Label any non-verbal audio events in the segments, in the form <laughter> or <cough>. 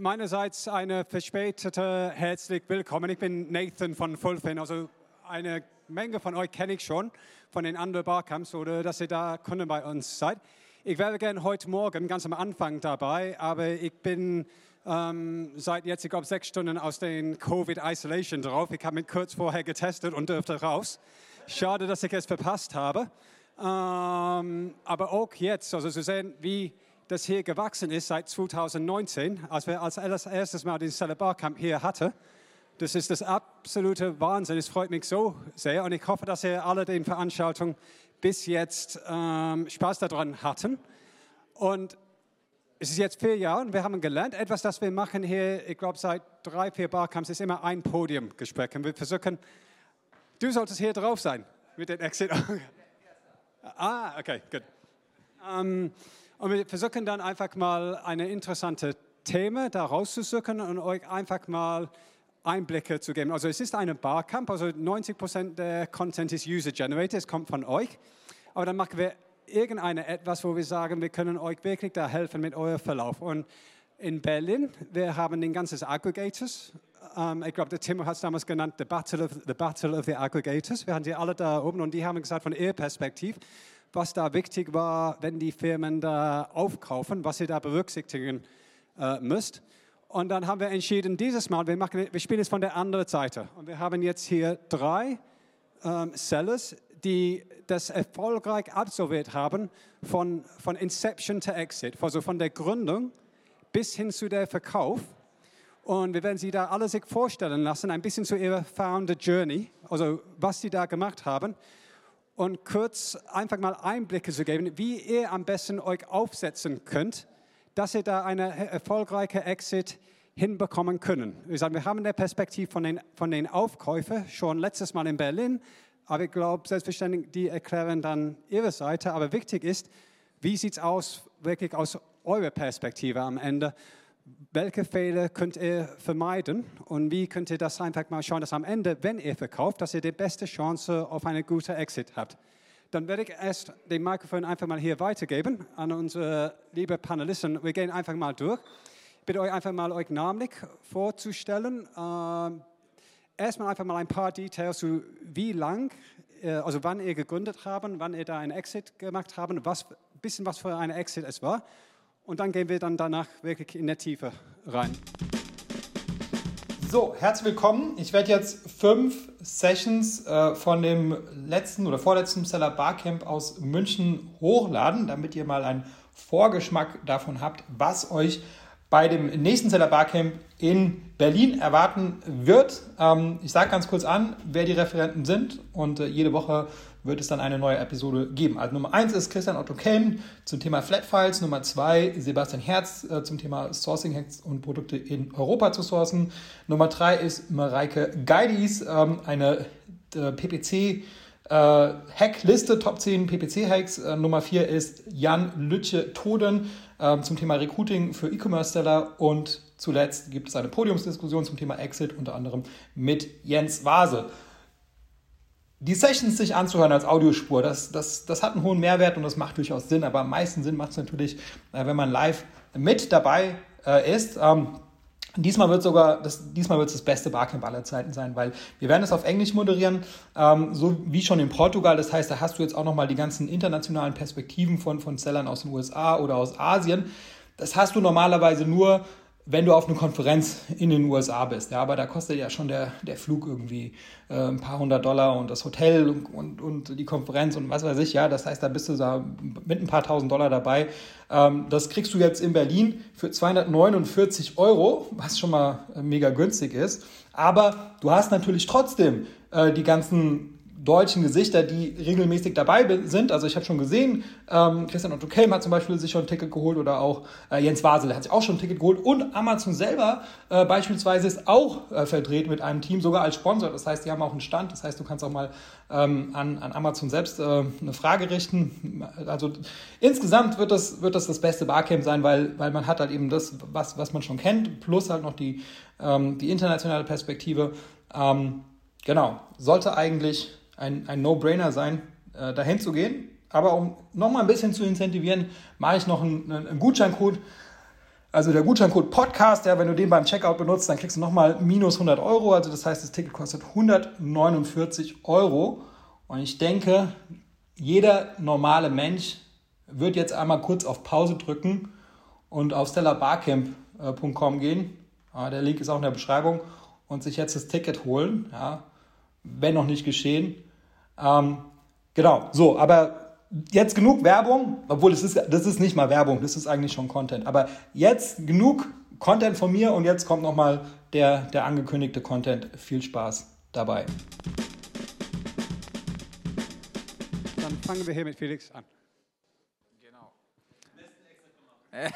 Meinerseits eine verspätete herzlich willkommen. Ich bin Nathan von Fulfin. Also eine Menge von euch kenne ich schon von den anderen Barcamps oder dass ihr da Kunden bei uns seid. Ich wäre gerne heute Morgen ganz am Anfang dabei, aber ich bin ähm, seit jetzt, ich glaube, sechs Stunden aus den Covid-Isolation drauf. Ich habe mich kurz vorher getestet und dürfte raus. Schade, dass ich es verpasst habe. Ähm, aber auch jetzt, also zu sehen, wie das hier gewachsen ist seit 2019, als wir als erstes Mal den Seller Barcamp hier hatten. Das ist das absolute Wahnsinn. Es freut mich so sehr und ich hoffe, dass ihr alle den Veranstaltungen bis jetzt ähm, Spaß daran hatten. Und es ist jetzt vier Jahre und wir haben gelernt, etwas, das wir machen hier, ich glaube, seit drei, vier Barcamps, ist immer ein Podiumgespräch. Und wir versuchen, du solltest hier drauf sein mit den Exit. <laughs> ah, okay, gut. Um, und wir versuchen dann einfach mal eine interessante Thema da rauszusuchen und euch einfach mal Einblicke zu geben. Also es ist eine Barcamp, also 90% der Content ist user-generated, es kommt von euch. Aber dann machen wir irgendeine etwas, wo wir sagen, wir können euch wirklich da helfen mit eurem Verlauf. Und in Berlin, wir haben den ganzen Aggregators. Ähm, ich glaube, der Tim hat es damals genannt, the battle, of, the battle of the Aggregators. Wir haben die alle da oben und die haben gesagt, von ihrer Perspektive, was da wichtig war, wenn die Firmen da aufkaufen, was ihr da berücksichtigen äh, müsst. Und dann haben wir entschieden, dieses Mal, wir, machen, wir spielen es von der anderen Seite. Und wir haben jetzt hier drei ähm, Sellers, die das erfolgreich absolviert haben, von, von Inception to Exit, also von der Gründung bis hin zu der Verkauf. Und wir werden Sie da alle sich vorstellen lassen, ein bisschen zu Ihrer Founder Journey, also was Sie da gemacht haben. Und kurz einfach mal Einblicke zu geben, wie ihr am besten euch aufsetzen könnt, dass ihr da eine erfolgreiche Exit hinbekommen können. Wir, sagen, wir haben eine Perspektive von den, von den Aufkäufern schon letztes Mal in Berlin, aber ich glaube, selbstverständlich, die erklären dann ihre Seite. Aber wichtig ist, wie sieht es aus, wirklich aus eurer Perspektive am Ende? Welche Fehler könnt ihr vermeiden und wie könnt ihr das einfach mal schauen, dass am Ende, wenn ihr verkauft, dass ihr die beste Chance auf eine gute Exit habt? Dann werde ich erst den Mikrofon einfach mal hier weitergeben an unsere liebe Panelisten. Wir gehen einfach mal durch. Ich bitte euch einfach mal euch namentlich vorzustellen. Ähm, erstmal einfach mal ein paar Details zu wie lang, äh, also wann ihr gegründet haben, wann ihr da einen Exit gemacht haben, was bisschen was für eine Exit es war. Und dann gehen wir dann danach wirklich in der Tiefe rein. So, herzlich willkommen. Ich werde jetzt fünf Sessions äh, von dem letzten oder vorletzten Seller Barcamp aus München hochladen, damit ihr mal einen Vorgeschmack davon habt, was euch bei dem nächsten Seller Barcamp in Berlin erwarten wird. Ähm, ich sage ganz kurz an, wer die Referenten sind und äh, jede Woche wird es dann eine neue Episode geben. Also Nummer 1 ist Christian Otto Kelm zum Thema Flat Files, Nummer 2 Sebastian Herz äh, zum Thema Sourcing Hacks und Produkte in Europa zu sourcen. Nummer 3 ist Mareike Geidis, ähm, eine äh, PPC äh, Hackliste, Top 10 PPC-Hacks. Äh, Nummer 4 ist Jan Lütje-Toden äh, zum Thema Recruiting für E-Commerce-Seller. Und zuletzt gibt es eine Podiumsdiskussion zum Thema Exit, unter anderem mit Jens Vase die Sessions sich anzuhören als Audiospur, das, das, das hat einen hohen Mehrwert und das macht durchaus Sinn. Aber am meisten Sinn macht es natürlich, äh, wenn man live mit dabei äh, ist. Ähm, Diesmal wird sogar das, diesmal wird es das beste Barcamp aller Zeiten sein, weil wir werden es auf Englisch moderieren, ähm, so wie schon in Portugal. Das heißt, da hast du jetzt auch nochmal die ganzen internationalen Perspektiven von, von Sellern aus den USA oder aus Asien. Das hast du normalerweise nur wenn du auf eine Konferenz in den USA bist. Ja, aber da kostet ja schon der, der Flug irgendwie äh, ein paar hundert Dollar und das Hotel und, und, und, die Konferenz und was weiß ich. Ja, das heißt, da bist du da mit ein paar tausend Dollar dabei. Ähm, das kriegst du jetzt in Berlin für 249 Euro, was schon mal äh, mega günstig ist. Aber du hast natürlich trotzdem äh, die ganzen deutschen Gesichter, die regelmäßig dabei sind. Also ich habe schon gesehen, ähm, Christian Otto Kelm hat zum Beispiel sich schon ein Ticket geholt oder auch äh, Jens Wasel hat sich auch schon ein Ticket geholt und Amazon selber äh, beispielsweise ist auch äh, verdreht mit einem Team, sogar als Sponsor. Das heißt, die haben auch einen Stand. Das heißt, du kannst auch mal ähm, an, an Amazon selbst äh, eine Frage richten. Also insgesamt wird das, wird das das beste Barcamp sein, weil, weil man hat halt eben das, was, was man schon kennt, plus halt noch die, ähm, die internationale Perspektive. Ähm, genau, sollte eigentlich ein, ein No-Brainer sein, äh, dahin zu gehen. Aber um nochmal ein bisschen zu incentivieren, mache ich noch einen, einen Gutscheincode. Also der Gutscheincode Podcast, ja, wenn du den beim Checkout benutzt, dann kriegst du nochmal minus 100 Euro. Also das heißt, das Ticket kostet 149 Euro. Und ich denke, jeder normale Mensch wird jetzt einmal kurz auf Pause drücken und auf stellarbarcamp.com gehen. Der Link ist auch in der Beschreibung und sich jetzt das Ticket holen. Ja, wenn noch nicht geschehen. Ähm, genau, so, aber jetzt genug Werbung, obwohl es ist, das ist nicht mal Werbung, das ist eigentlich schon Content. Aber jetzt genug Content von mir und jetzt kommt nochmal der, der angekündigte Content. Viel Spaß dabei. Dann fangen wir hier mit Felix an. Genau. <laughs>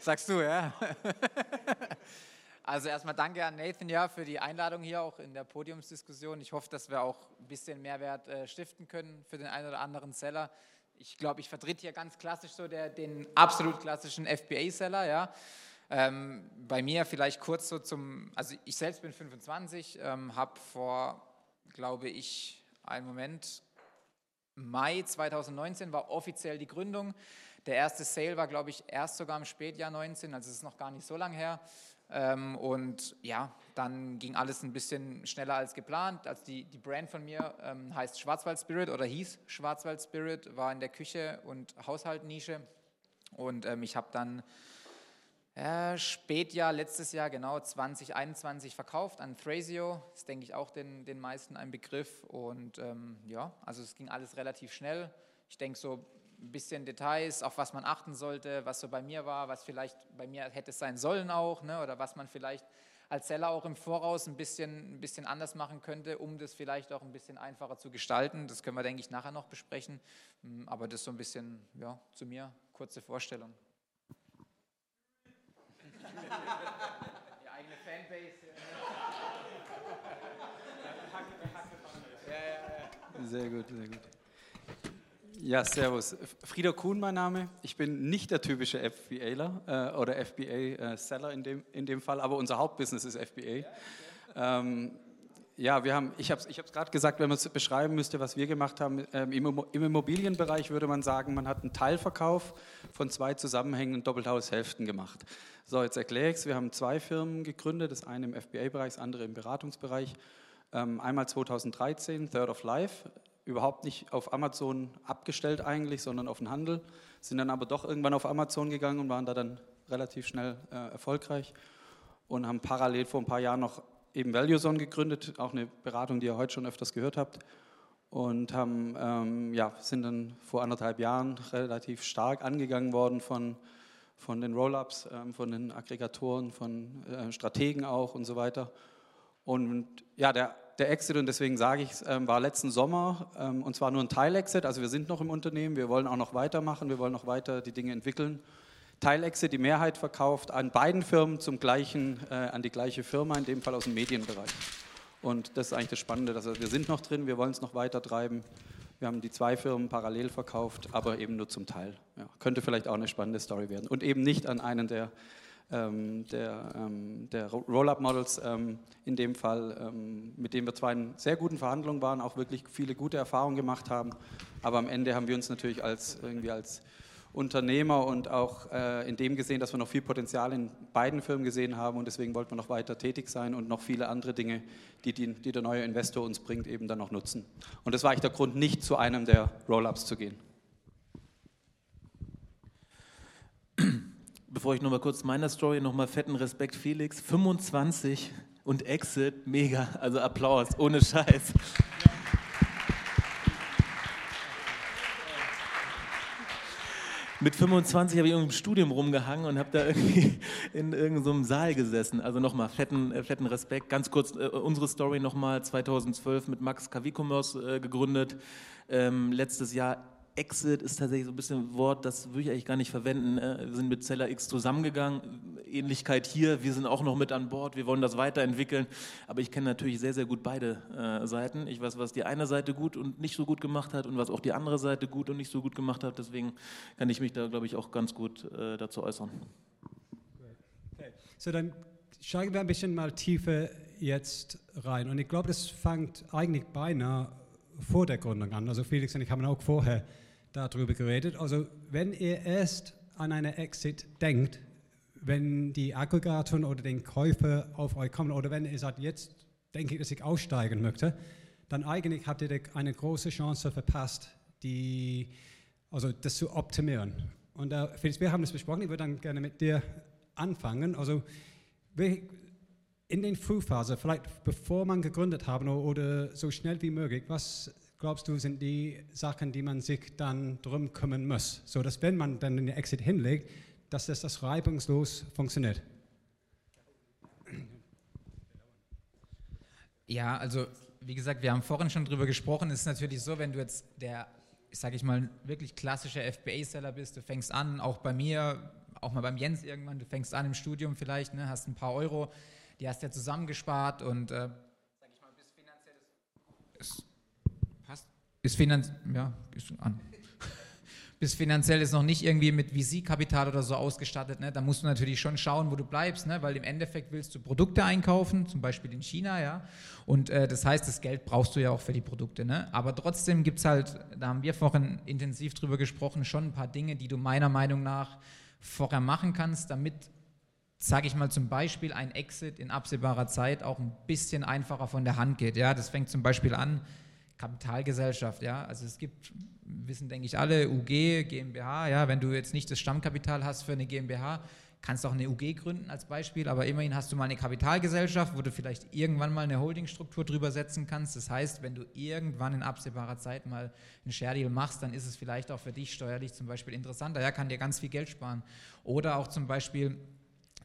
Sagst du, ja? <laughs> Also erstmal danke an Nathan ja für die Einladung hier auch in der Podiumsdiskussion. Ich hoffe, dass wir auch ein bisschen Mehrwert äh, stiften können für den einen oder anderen Seller. Ich glaube, ich vertrete hier ganz klassisch so der, den absolut klassischen FBA-Seller. Ja. Ähm, bei mir vielleicht kurz so zum, also ich selbst bin 25, ähm, habe vor, glaube ich, einen Moment, Mai 2019 war offiziell die Gründung. Der erste Sale war, glaube ich, erst sogar im Spätjahr 19, also es ist noch gar nicht so lange her. Ähm, und ja, dann ging alles ein bisschen schneller als geplant. Also die, die Brand von mir ähm, heißt Schwarzwald Spirit oder hieß Schwarzwald Spirit, war in der Küche und Haushaltnische. Und ähm, ich habe dann äh, Spätjahr, letztes Jahr, genau 2021 verkauft an Thrasio. Das ist, denke ich, auch den, den meisten ein Begriff. Und ähm, ja, also es ging alles relativ schnell. Ich denke so ein bisschen Details, auf was man achten sollte, was so bei mir war, was vielleicht bei mir hätte sein sollen auch, ne, oder was man vielleicht als Seller auch im Voraus ein bisschen, ein bisschen anders machen könnte, um das vielleicht auch ein bisschen einfacher zu gestalten. Das können wir, denke ich, nachher noch besprechen. Hm, aber das ist so ein bisschen ja, zu mir, kurze Vorstellung. Die eigene Fanbase. Sehr gut, sehr gut. Ja, servus. Frieder Kuhn mein Name. Ich bin nicht der typische FBAler äh, oder FBA-Seller äh, in, dem, in dem Fall, aber unser Hauptbusiness ist FBA. Ähm, ja, wir haben, ich habe es ich gerade gesagt, wenn man es beschreiben müsste, was wir gemacht haben, ähm, im, im, Immobilienbereich würde man sagen, man hat einen Teilverkauf von zwei zusammenhängenden Doppelhaushälften gemacht. So, jetzt erkläre ich es. Wir haben zwei Firmen gegründet, das eine im FBA-Bereich, das andere im Beratungsbereich. Ähm, einmal 2013, Third of Life, überhaupt nicht auf Amazon abgestellt eigentlich, sondern auf den Handel, sind dann aber doch irgendwann auf Amazon gegangen und waren da dann relativ schnell äh, erfolgreich und haben parallel vor ein paar Jahren noch eben ValueZone gegründet, auch eine Beratung, die ihr heute schon öfters gehört habt und haben, ähm, ja, sind dann vor anderthalb Jahren relativ stark angegangen worden von, von den Roll-ups, ähm, von den Aggregatoren, von äh, Strategen auch und so weiter. Und ja, der der Exit, und deswegen sage ich es, ähm, war letzten Sommer ähm, und zwar nur ein Teilexit. Also wir sind noch im Unternehmen, wir wollen auch noch weitermachen, wir wollen noch weiter die Dinge entwickeln. Teilexit, die Mehrheit verkauft an beiden Firmen zum gleichen, äh, an die gleiche Firma, in dem Fall aus dem Medienbereich. Und das ist eigentlich das Spannende. Also wir sind noch drin, wir wollen es noch weiter treiben. Wir haben die zwei Firmen parallel verkauft, aber eben nur zum Teil. Ja, könnte vielleicht auch eine spannende Story werden. Und eben nicht an einen der ähm, der, ähm, der Roll-Up-Models ähm, in dem Fall, ähm, mit dem wir zwar in sehr guten Verhandlungen waren, auch wirklich viele gute Erfahrungen gemacht haben, aber am Ende haben wir uns natürlich als, irgendwie als Unternehmer und auch äh, in dem gesehen, dass wir noch viel Potenzial in beiden Firmen gesehen haben und deswegen wollten wir noch weiter tätig sein und noch viele andere Dinge, die, die, die der neue Investor uns bringt, eben dann noch nutzen. Und das war eigentlich der Grund, nicht zu einem der Roll-Ups zu gehen. Bevor ich nochmal kurz meiner Story nochmal fetten Respekt, Felix, 25 und Exit, mega, also Applaus, ohne Scheiß. Mit 25 habe ich irgendwie im Studium rumgehangen und habe da irgendwie in irgendeinem so Saal gesessen. Also nochmal fetten, äh, fetten Respekt. Ganz kurz äh, unsere Story nochmal 2012 mit Max KW-Commerce äh, gegründet. Ähm, letztes Jahr Exit ist tatsächlich so ein bisschen ein Wort, das würde ich eigentlich gar nicht verwenden. Ne? Wir sind mit Zeller X zusammengegangen. Ähnlichkeit hier, wir sind auch noch mit an Bord, wir wollen das weiterentwickeln. Aber ich kenne natürlich sehr, sehr gut beide äh, Seiten. Ich weiß, was die eine Seite gut und nicht so gut gemacht hat und was auch die andere Seite gut und nicht so gut gemacht hat. Deswegen kann ich mich da, glaube ich, auch ganz gut äh, dazu äußern. Okay. So, dann steigen wir ein bisschen mal tiefer jetzt rein. Und ich glaube, das fängt eigentlich beinahe vor der Gründung an. Also Felix und ich haben auch vorher darüber geredet. Also wenn ihr erst an eine Exit denkt, wenn die Aggregatoren oder den Käufer auf euch kommen oder wenn ihr sagt, jetzt denke ich, dass ich aussteigen möchte, dann eigentlich habt ihr eine große Chance verpasst, die, also das zu optimieren. Und äh, Felix, wir haben das besprochen, ich würde dann gerne mit dir anfangen. Also in den Frühphase, vielleicht bevor man gegründet haben oder so schnell wie möglich, was glaubst du, sind die Sachen, die man sich dann drum kümmern muss, so dass wenn man dann den Exit hinlegt, dass das, das reibungslos funktioniert? Ja, also wie gesagt, wir haben vorhin schon drüber gesprochen. Es ist natürlich so, wenn du jetzt der, sage ich mal, wirklich klassische FBA-Seller bist, du fängst an, auch bei mir, auch mal beim Jens irgendwann, du fängst an im Studium vielleicht, ne, hast ein paar Euro, die hast ja zusammengespart und, äh, sag ich mal, bis finanziell ist, finanziell, ja, ist an <laughs> bist finanziell ist noch nicht irgendwie mit VC-Kapital oder so ausgestattet, ne? da musst du natürlich schon schauen, wo du bleibst, ne? weil im Endeffekt willst du Produkte einkaufen, zum Beispiel in China, ja, und äh, das heißt, das Geld brauchst du ja auch für die Produkte, ne? aber trotzdem gibt es halt, da haben wir vorhin intensiv drüber gesprochen, schon ein paar Dinge, die du meiner Meinung nach vorher machen kannst, damit sage ich mal zum Beispiel, ein Exit in absehbarer Zeit auch ein bisschen einfacher von der Hand geht. Ja, das fängt zum Beispiel an, Kapitalgesellschaft, ja, also es gibt wissen, denke ich, alle, UG, GmbH, ja, wenn du jetzt nicht das Stammkapital hast für eine GmbH, kannst du auch eine UG gründen als Beispiel, aber immerhin hast du mal eine Kapitalgesellschaft, wo du vielleicht irgendwann mal eine Holdingstruktur drüber setzen kannst. Das heißt, wenn du irgendwann in absehbarer Zeit mal einen Share Deal machst, dann ist es vielleicht auch für dich steuerlich zum Beispiel interessanter. Ja, kann dir ganz viel Geld sparen. Oder auch zum Beispiel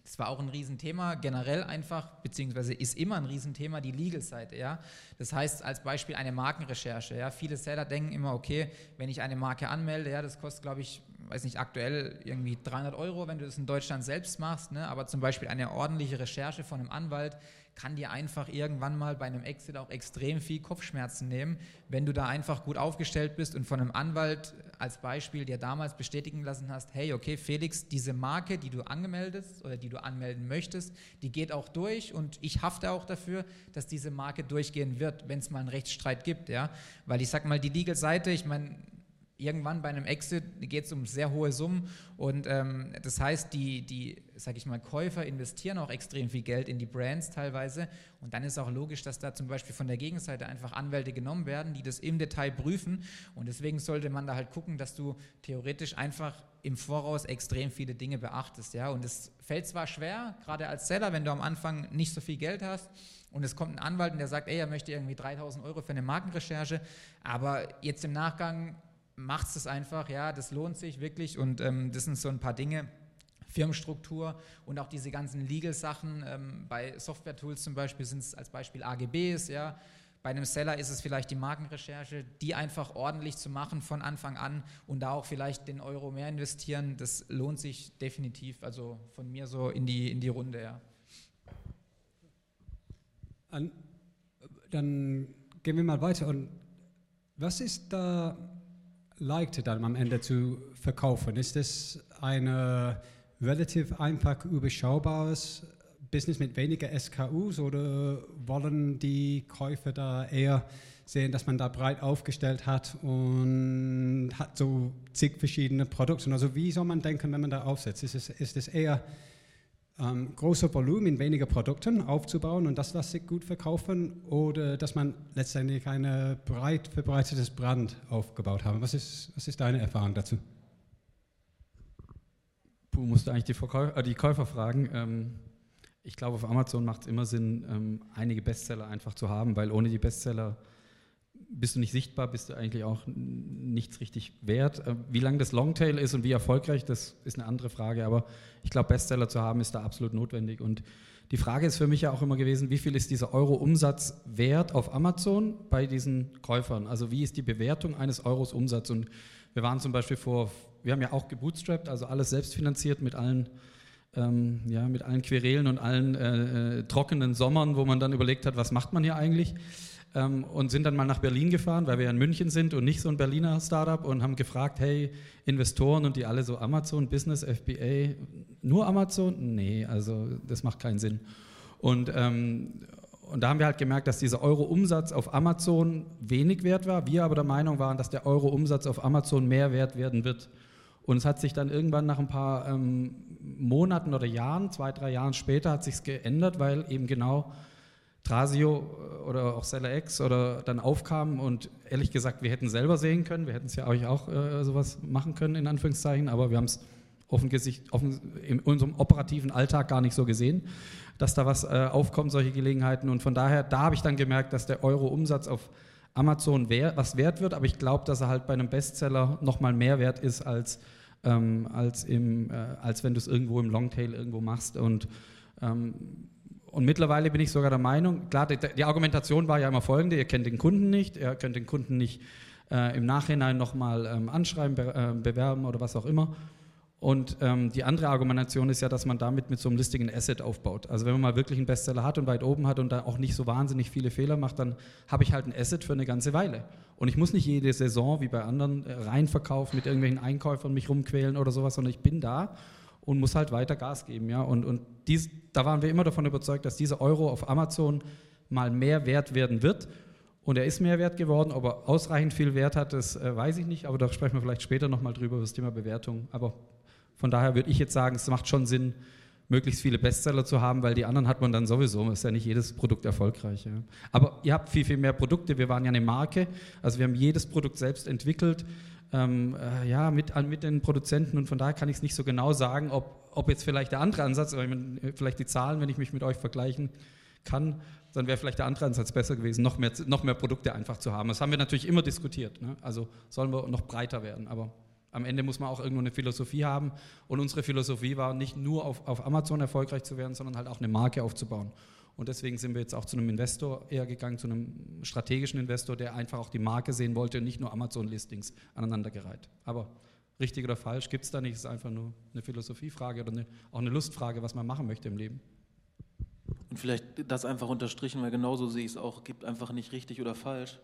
das war auch ein Riesenthema, generell einfach, beziehungsweise ist immer ein Riesenthema, die Legal-Seite. Ja? Das heißt, als Beispiel eine Markenrecherche. Ja? Viele Seller denken immer, okay, wenn ich eine Marke anmelde, ja, das kostet, glaube ich, weiß nicht, aktuell irgendwie 300 Euro, wenn du das in Deutschland selbst machst, ne? aber zum Beispiel eine ordentliche Recherche von einem Anwalt kann dir einfach irgendwann mal bei einem Exit auch extrem viel Kopfschmerzen nehmen, wenn du da einfach gut aufgestellt bist und von einem Anwalt als Beispiel dir damals bestätigen lassen hast, hey, okay, Felix, diese Marke, die du angemeldet oder die du anmelden möchtest, die geht auch durch und ich hafte auch dafür, dass diese Marke durchgehen wird, wenn es mal einen Rechtsstreit gibt, ja, weil ich sag mal, die Legal-Seite, ich meine, irgendwann bei einem Exit geht es um sehr hohe Summen und ähm, das heißt, die, die, sag ich mal, Käufer investieren auch extrem viel Geld in die Brands teilweise und dann ist auch logisch, dass da zum Beispiel von der Gegenseite einfach Anwälte genommen werden, die das im Detail prüfen und deswegen sollte man da halt gucken, dass du theoretisch einfach im Voraus extrem viele Dinge beachtest, ja, und es fällt zwar schwer, gerade als Seller, wenn du am Anfang nicht so viel Geld hast, und es kommt ein Anwalt und der sagt, ey, er möchte irgendwie 3000 Euro für eine Markenrecherche, aber jetzt im Nachgang macht es einfach, ja, das lohnt sich wirklich und ähm, das sind so ein paar Dinge. Firmenstruktur und auch diese ganzen Legal-Sachen. Ähm, bei Software-Tools zum Beispiel sind es als Beispiel AGBs, ja. Bei einem Seller ist es vielleicht die Markenrecherche, die einfach ordentlich zu machen von Anfang an und da auch vielleicht den Euro mehr investieren. Das lohnt sich definitiv, also von mir so in die, in die Runde, ja. An, dann gehen wir mal weiter. Und was ist da leichter dann am Ende zu verkaufen? Ist das ein relativ einfach überschaubares Business mit weniger SKUs oder wollen die Käufer da eher sehen, dass man da breit aufgestellt hat und hat so zig verschiedene Produkte? Also wie soll man denken, wenn man da aufsetzt? Ist es, ist es eher ähm, großer Volumen in weniger Produkten aufzubauen und das lässt sich gut verkaufen oder dass man letztendlich ein breit verbreitetes Brand aufgebaut hat. Was ist, was ist deine Erfahrung dazu? Du musst eigentlich die, Verkäufer, äh, die Käufer fragen. Ähm, ich glaube, auf Amazon macht es immer Sinn, ähm, einige Bestseller einfach zu haben, weil ohne die Bestseller bist du nicht sichtbar, bist du eigentlich auch nichts richtig wert. Äh, wie lang das Longtail ist und wie erfolgreich, das ist eine andere Frage. Aber ich glaube, Bestseller zu haben, ist da absolut notwendig. Und die Frage ist für mich ja auch immer gewesen, wie viel ist dieser Euro-Umsatz wert auf Amazon bei diesen Käufern? Also wie ist die Bewertung eines Euros Umsatz? Und wir waren zum Beispiel vor, wir haben ja auch gebootstrapped, also alles selbstfinanziert mit allen ähm, ja, mit allen Querelen und allen äh, äh, trockenen Sommern, wo man dann überlegt hat, was macht man hier eigentlich? Ähm, und sind dann mal nach Berlin gefahren, weil wir ja in München sind und nicht so ein Berliner Startup und haben gefragt, hey, Investoren und die alle so Amazon, Business, FBA, nur Amazon? Nee, also das macht keinen Sinn. Und, ähm, und da haben wir halt gemerkt, dass dieser Euro-Umsatz auf Amazon wenig wert war. Wir aber der Meinung waren, dass der Euro-Umsatz auf Amazon mehr wert werden wird. Und es hat sich dann irgendwann nach ein paar ähm, Monaten oder Jahren, zwei, drei Jahren später, hat sich geändert, weil eben genau Trasio äh, oder auch Seller X oder dann aufkamen und ehrlich gesagt, wir hätten selber sehen können, wir hätten es ja euch auch äh, sowas machen können, in Anführungszeichen, aber wir haben es offen, in unserem operativen Alltag gar nicht so gesehen, dass da was äh, aufkommt, solche Gelegenheiten. Und von daher, da habe ich dann gemerkt, dass der Euro-Umsatz auf Amazon wär, was wert wird, aber ich glaube, dass er halt bei einem Bestseller nochmal mehr wert ist als, ähm, als, im, äh, als wenn du es irgendwo im Longtail irgendwo machst. Und ähm, und mittlerweile bin ich sogar der Meinung, klar, die, die, Argumentation war ja immer folgende, ihr kennt den Kunden nicht, ihr könnt den Kunden nicht äh, im Nachhinein nochmal ähm, anschreiben, be, äh, bewerben oder was auch immer. Und ähm, die andere Argumentation ist ja, dass man damit mit so einem listigen Asset aufbaut. Also wenn man mal wirklich einen Bestseller hat und weit oben hat und da auch nicht so wahnsinnig viele Fehler macht, dann habe ich halt ein Asset für eine ganze Weile. Und ich muss nicht jede Saison wie bei anderen äh, reinverkaufen, mit irgendwelchen Einkäufern mich rumquälen oder sowas, sondern ich bin da und muss halt weiter Gas geben. Ja? Und, und dies, da waren wir immer davon überzeugt, dass dieser Euro auf Amazon mal mehr wert werden wird. Und er ist mehr wert geworden. Ob er ausreichend viel Wert hat, das äh, weiß ich nicht. Aber da sprechen wir vielleicht später nochmal drüber, über das Thema Bewertung. Aber von daher würde ich jetzt sagen, es macht schon Sinn, möglichst viele Bestseller zu haben, weil die anderen hat man dann sowieso. Ist ja nicht jedes Produkt erfolgreich. Ja. Aber ihr habt viel, viel mehr Produkte. Wir waren ja eine Marke. Also wir haben jedes Produkt selbst entwickelt ähm, äh, ja, mit, mit den Produzenten und von daher kann ich es nicht so genau sagen, ob, ob jetzt vielleicht der andere Ansatz, aber vielleicht die Zahlen, wenn ich mich mit euch vergleichen kann, dann wäre vielleicht der andere Ansatz besser gewesen, noch mehr, noch mehr Produkte einfach zu haben. Das haben wir natürlich immer diskutiert. Ne? Also sollen wir noch breiter werden, aber am Ende muss man auch irgendwo eine Philosophie haben. Und unsere Philosophie war nicht nur auf, auf Amazon erfolgreich zu werden, sondern halt auch eine Marke aufzubauen. Und deswegen sind wir jetzt auch zu einem Investor eher gegangen, zu einem strategischen Investor, der einfach auch die Marke sehen wollte und nicht nur Amazon-Listings aneinandergereiht. Aber richtig oder falsch gibt es da nicht, es ist einfach nur eine Philosophiefrage oder eine, auch eine Lustfrage, was man machen möchte im Leben. Und vielleicht das einfach unterstrichen, weil genauso sehe ich es auch, gibt einfach nicht richtig oder falsch.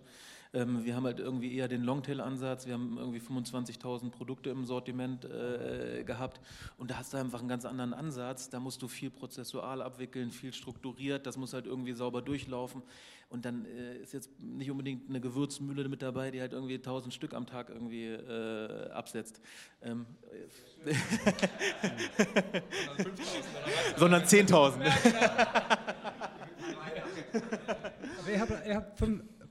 Ähm, wir haben halt irgendwie eher den Longtail-Ansatz. Wir haben irgendwie 25.000 Produkte im Sortiment äh, gehabt und da hast du einfach einen ganz anderen Ansatz. Da musst du viel prozessual abwickeln, viel strukturiert. Das muss halt irgendwie sauber durchlaufen. Und dann äh, ist jetzt nicht unbedingt eine Gewürzmühle mit dabei, die halt irgendwie 1000 Stück am Tag irgendwie äh, absetzt. Ähm, <laughs> Sondern 10.000. Aber ihr habt, ihr habt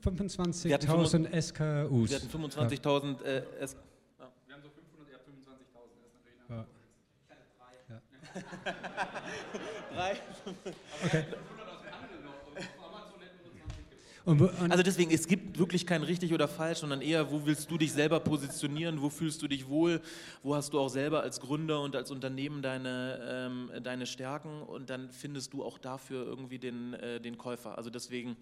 25.000 SKUs. Wir hatten 25.000 äh, SKUs. Ja. Wir haben so 500, ihr habt 25.000. Das ist natürlich ja. <laughs> Drei. Okay. Also deswegen, es gibt wirklich kein richtig oder falsch, sondern eher, wo willst du dich selber positionieren, wo fühlst du dich wohl, wo hast du auch selber als Gründer und als Unternehmen deine, ähm, deine Stärken und dann findest du auch dafür irgendwie den, äh, den Käufer. Also deswegen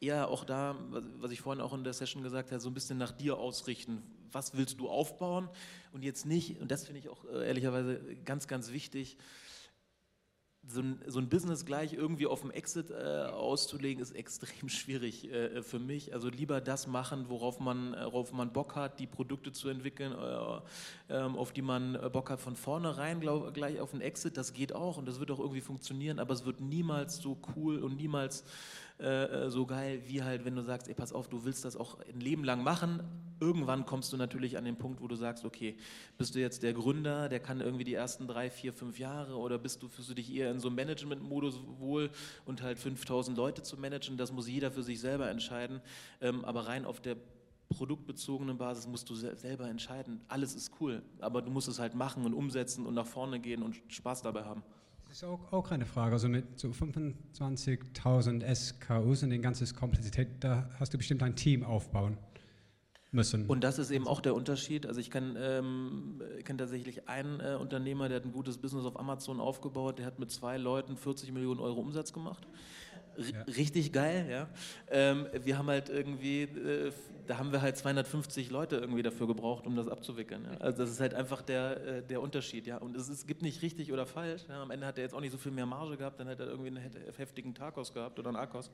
eher auch da, was ich vorhin auch in der Session gesagt habe, so ein bisschen nach dir ausrichten. Was willst du aufbauen und jetzt nicht, und das finde ich auch äh, ehrlicherweise ganz, ganz wichtig, so ein, so ein, Business gleich irgendwie auf dem Exit äh, auszulegen, ist extrem <laughs> schwierig äh, für mich. Also lieber das machen, worauf man, äh, worauf man Bock hat, die Produkte zu entwickeln, äh, ähm, auf die man äh, Bock hat von vornherein, glaub, gleich auf den Exit. Das geht auch und das wird auch irgendwie funktionieren, aber es wird niemals so cool und niemals äh, äh, so geil, wie halt, wenn du sagst, ey, pass auf, du willst das auch ein Leben lang machen. Irgendwann kommst du natürlich an den Punkt, wo du sagst, okay, bist du jetzt der Gründer, der kann irgendwie die ersten drei, vier, fünf Jahre oder bist du, fühlst du dich eher in so einem Management-Modus wohl und halt 5000 Leute zu managen, das muss jeder für sich selber entscheiden. Ähm, aber rein auf der produktbezogenen Basis musst du selber entscheiden. Alles ist cool, aber du musst es halt machen und umsetzen und nach vorne gehen und Spaß dabei haben. Das ist auch, auch eine Frage. Also mit so 25.000 SKUs und den ganzen Komplexität, da hast du bestimmt ein Team aufbauen müssen. Und das ist eben auch der Unterschied. Also ich kenne ähm, kenn tatsächlich einen äh, Unternehmer, der hat ein gutes Business auf Amazon aufgebaut, der hat mit zwei Leuten 40 Millionen Euro Umsatz gemacht. Ja. Richtig geil, ja. Ähm, wir haben halt irgendwie, äh, da haben wir halt 250 Leute irgendwie dafür gebraucht, um das abzuwickeln. Ja. Also das ist halt einfach der, äh, der Unterschied, ja. Und es, es, gibt nicht richtig oder falsch. Ja. Am Ende hat er jetzt auch nicht so viel mehr Marge gehabt, dann hätte er irgendwie einen heftigen Tagos gehabt oder einen Akos.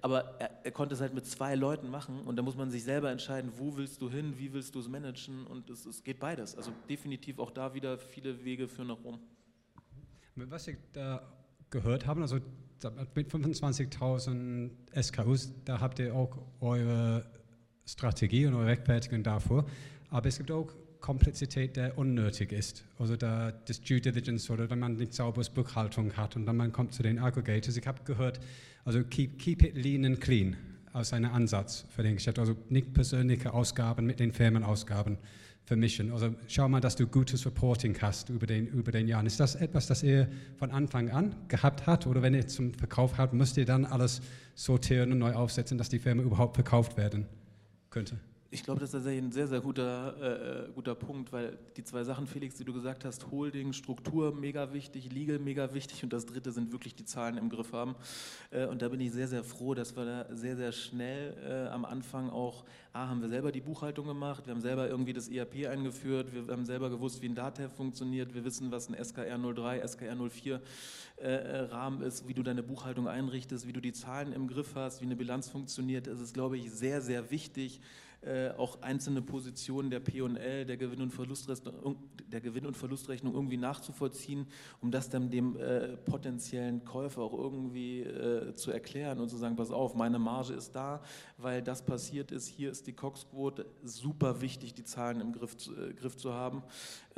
Aber er, er, konnte es halt mit zwei Leuten machen und da muss man sich selber entscheiden, wo willst du hin, wie willst du es managen und es, es geht beides. Also definitiv auch da wieder viele Wege führen nach Rom. Was ich da gehört habe, also mit 25.000 SKUs, da habt ihr auch eure Strategie und eure Rechtfertigung davor. Aber es gibt auch Komplexität, der unnötig ist. Also da, das Due Diligence oder wenn man nicht sauberes Buchhaltung hat und dann man kommt zu den Aggregators. Ich habe gehört, also keep, keep it lean and clean aus einem Ansatz für den Geschäft. Also nicht persönliche Ausgaben mit den Firmenausgaben vermischen. Also schau mal, dass du gutes Reporting hast über den, über den Jahren. Ist das etwas, das ihr von Anfang an gehabt habt oder wenn ihr zum Verkauf habt, müsst ihr dann alles sortieren und neu aufsetzen, dass die Firma überhaupt verkauft werden könnte? Ich glaube, das ist tatsächlich ein sehr, sehr guter, äh, guter Punkt, weil die zwei Sachen, Felix, die du gesagt hast, Holding, Struktur, mega wichtig, Legal, mega wichtig und das dritte sind wirklich die Zahlen im Griff haben. Äh, und da bin ich sehr, sehr froh, dass wir da sehr, sehr schnell äh, am Anfang auch, A, haben wir selber die Buchhaltung gemacht, wir haben selber irgendwie das ERP eingeführt, wir haben selber gewusst, wie ein DATEV funktioniert, wir wissen, was ein SKR 03, SKR 04 Rahmen ist, wie du deine Buchhaltung einrichtest, wie du die Zahlen im Griff hast, wie eine Bilanz funktioniert. Es ist, glaube ich, sehr, sehr wichtig, äh, auch einzelne Positionen der P&L, der Gewinn- und Verlustrechnung, der Gewinn- und Verlustrechnung irgendwie nachzuvollziehen, um das dann dem äh, potenziellen Käufer auch irgendwie äh, zu erklären und zu sagen, pass auf, meine Marge ist da, weil das passiert ist, hier ist die Cox-Quote, super wichtig, die Zahlen im Griff, äh, Griff zu haben.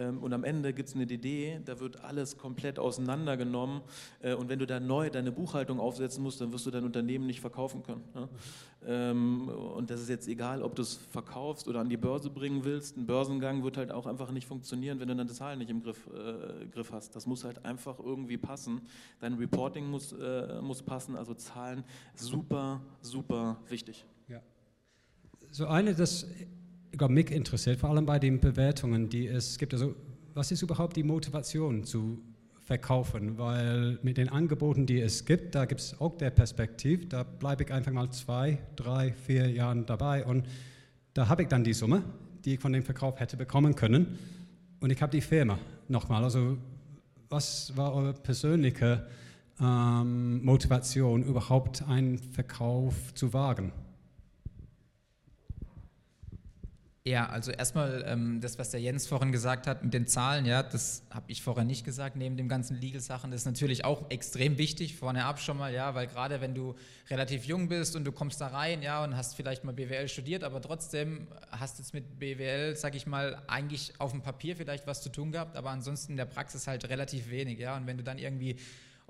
Ähm, und am Ende gibt es eine DD, da wird alles komplett auseinandergenommen äh, und wenn du da neu deine Buchhaltung aufsetzen musst, dann wirst du dein Unternehmen nicht verkaufen können. Ne? Ähm, und das ist jetzt egal, ob du es verkaufst oder an die Börse bringen willst. Ein Börsengang wird halt auch einfach nicht funktionieren, wenn du deine Zahlen nicht im Griff, äh, Griff hast. Das muss halt einfach irgendwie passen. Dein Reporting muss, äh, muss passen, also Zahlen super, super wichtig. Ja. So eine, das ich mich interessiert, vor allem bei den Bewertungen, die es gibt. Also, was ist überhaupt die Motivation zu verkaufen, weil mit den Angeboten, die es gibt, da gibt es auch der Perspektiv, da bleibe ich einfach mal zwei, drei, vier Jahre dabei und da habe ich dann die Summe, die ich von dem Verkauf hätte bekommen können und ich habe die Firma nochmal. Also was war eure persönliche ähm, Motivation, überhaupt einen Verkauf zu wagen? Ja, also erstmal ähm, das, was der Jens vorhin gesagt hat mit den Zahlen, ja, das habe ich vorher nicht gesagt, neben dem ganzen Legal-Sachen, das ist natürlich auch extrem wichtig, vorne ab schon mal, ja, weil gerade wenn du relativ jung bist und du kommst da rein, ja, und hast vielleicht mal BWL studiert, aber trotzdem hast jetzt mit BWL, sag ich mal, eigentlich auf dem Papier vielleicht was zu tun gehabt, aber ansonsten in der Praxis halt relativ wenig, ja, und wenn du dann irgendwie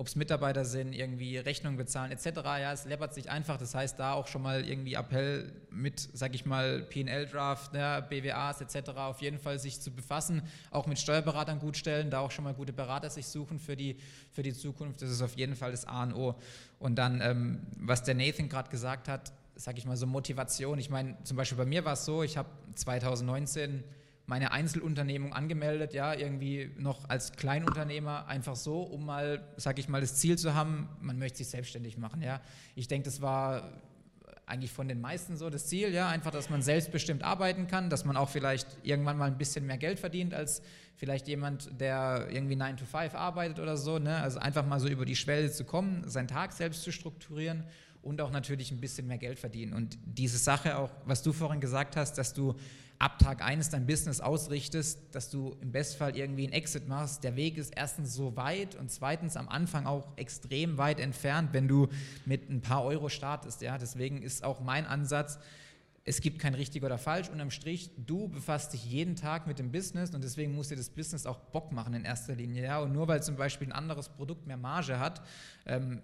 ob es Mitarbeiter sind, irgendwie Rechnungen bezahlen etc. Ja, es läppert sich einfach. Das heißt, da auch schon mal irgendwie Appell mit, sag ich mal, PL-Draft, ja, BWAs etc. auf jeden Fall sich zu befassen, auch mit Steuerberatern gut stellen, da auch schon mal gute Berater sich suchen für die, für die Zukunft. Das ist auf jeden Fall das A und O. Und dann, ähm, was der Nathan gerade gesagt hat, sag ich mal so Motivation. Ich meine, zum Beispiel bei mir war es so, ich habe 2019 meine Einzelunternehmung angemeldet, ja, irgendwie noch als Kleinunternehmer, einfach so, um mal, sag ich mal, das Ziel zu haben, man möchte sich selbstständig machen, ja. Ich denke, das war eigentlich von den meisten so das Ziel, ja, einfach, dass man selbstbestimmt arbeiten kann, dass man auch vielleicht irgendwann mal ein bisschen mehr Geld verdient als vielleicht jemand, der irgendwie 9 to 5 arbeitet oder so, ne? also einfach mal so über die Schwelle zu kommen, seinen Tag selbst zu strukturieren und auch natürlich ein bisschen mehr Geld verdienen. Und diese Sache auch, was du vorhin gesagt hast, dass du ab Tag 1 dein Business ausrichtest, dass du im Bestfall irgendwie einen Exit machst. Der Weg ist erstens so weit und zweitens am Anfang auch extrem weit entfernt, wenn du mit ein paar Euro startest. Ja? Deswegen ist auch mein Ansatz, es gibt kein richtig oder falsch. Unterm Strich, du befasst dich jeden Tag mit dem Business und deswegen muss dir das Business auch Bock machen in erster Linie. Ja? Und nur weil zum Beispiel ein anderes Produkt mehr Marge hat, ähm,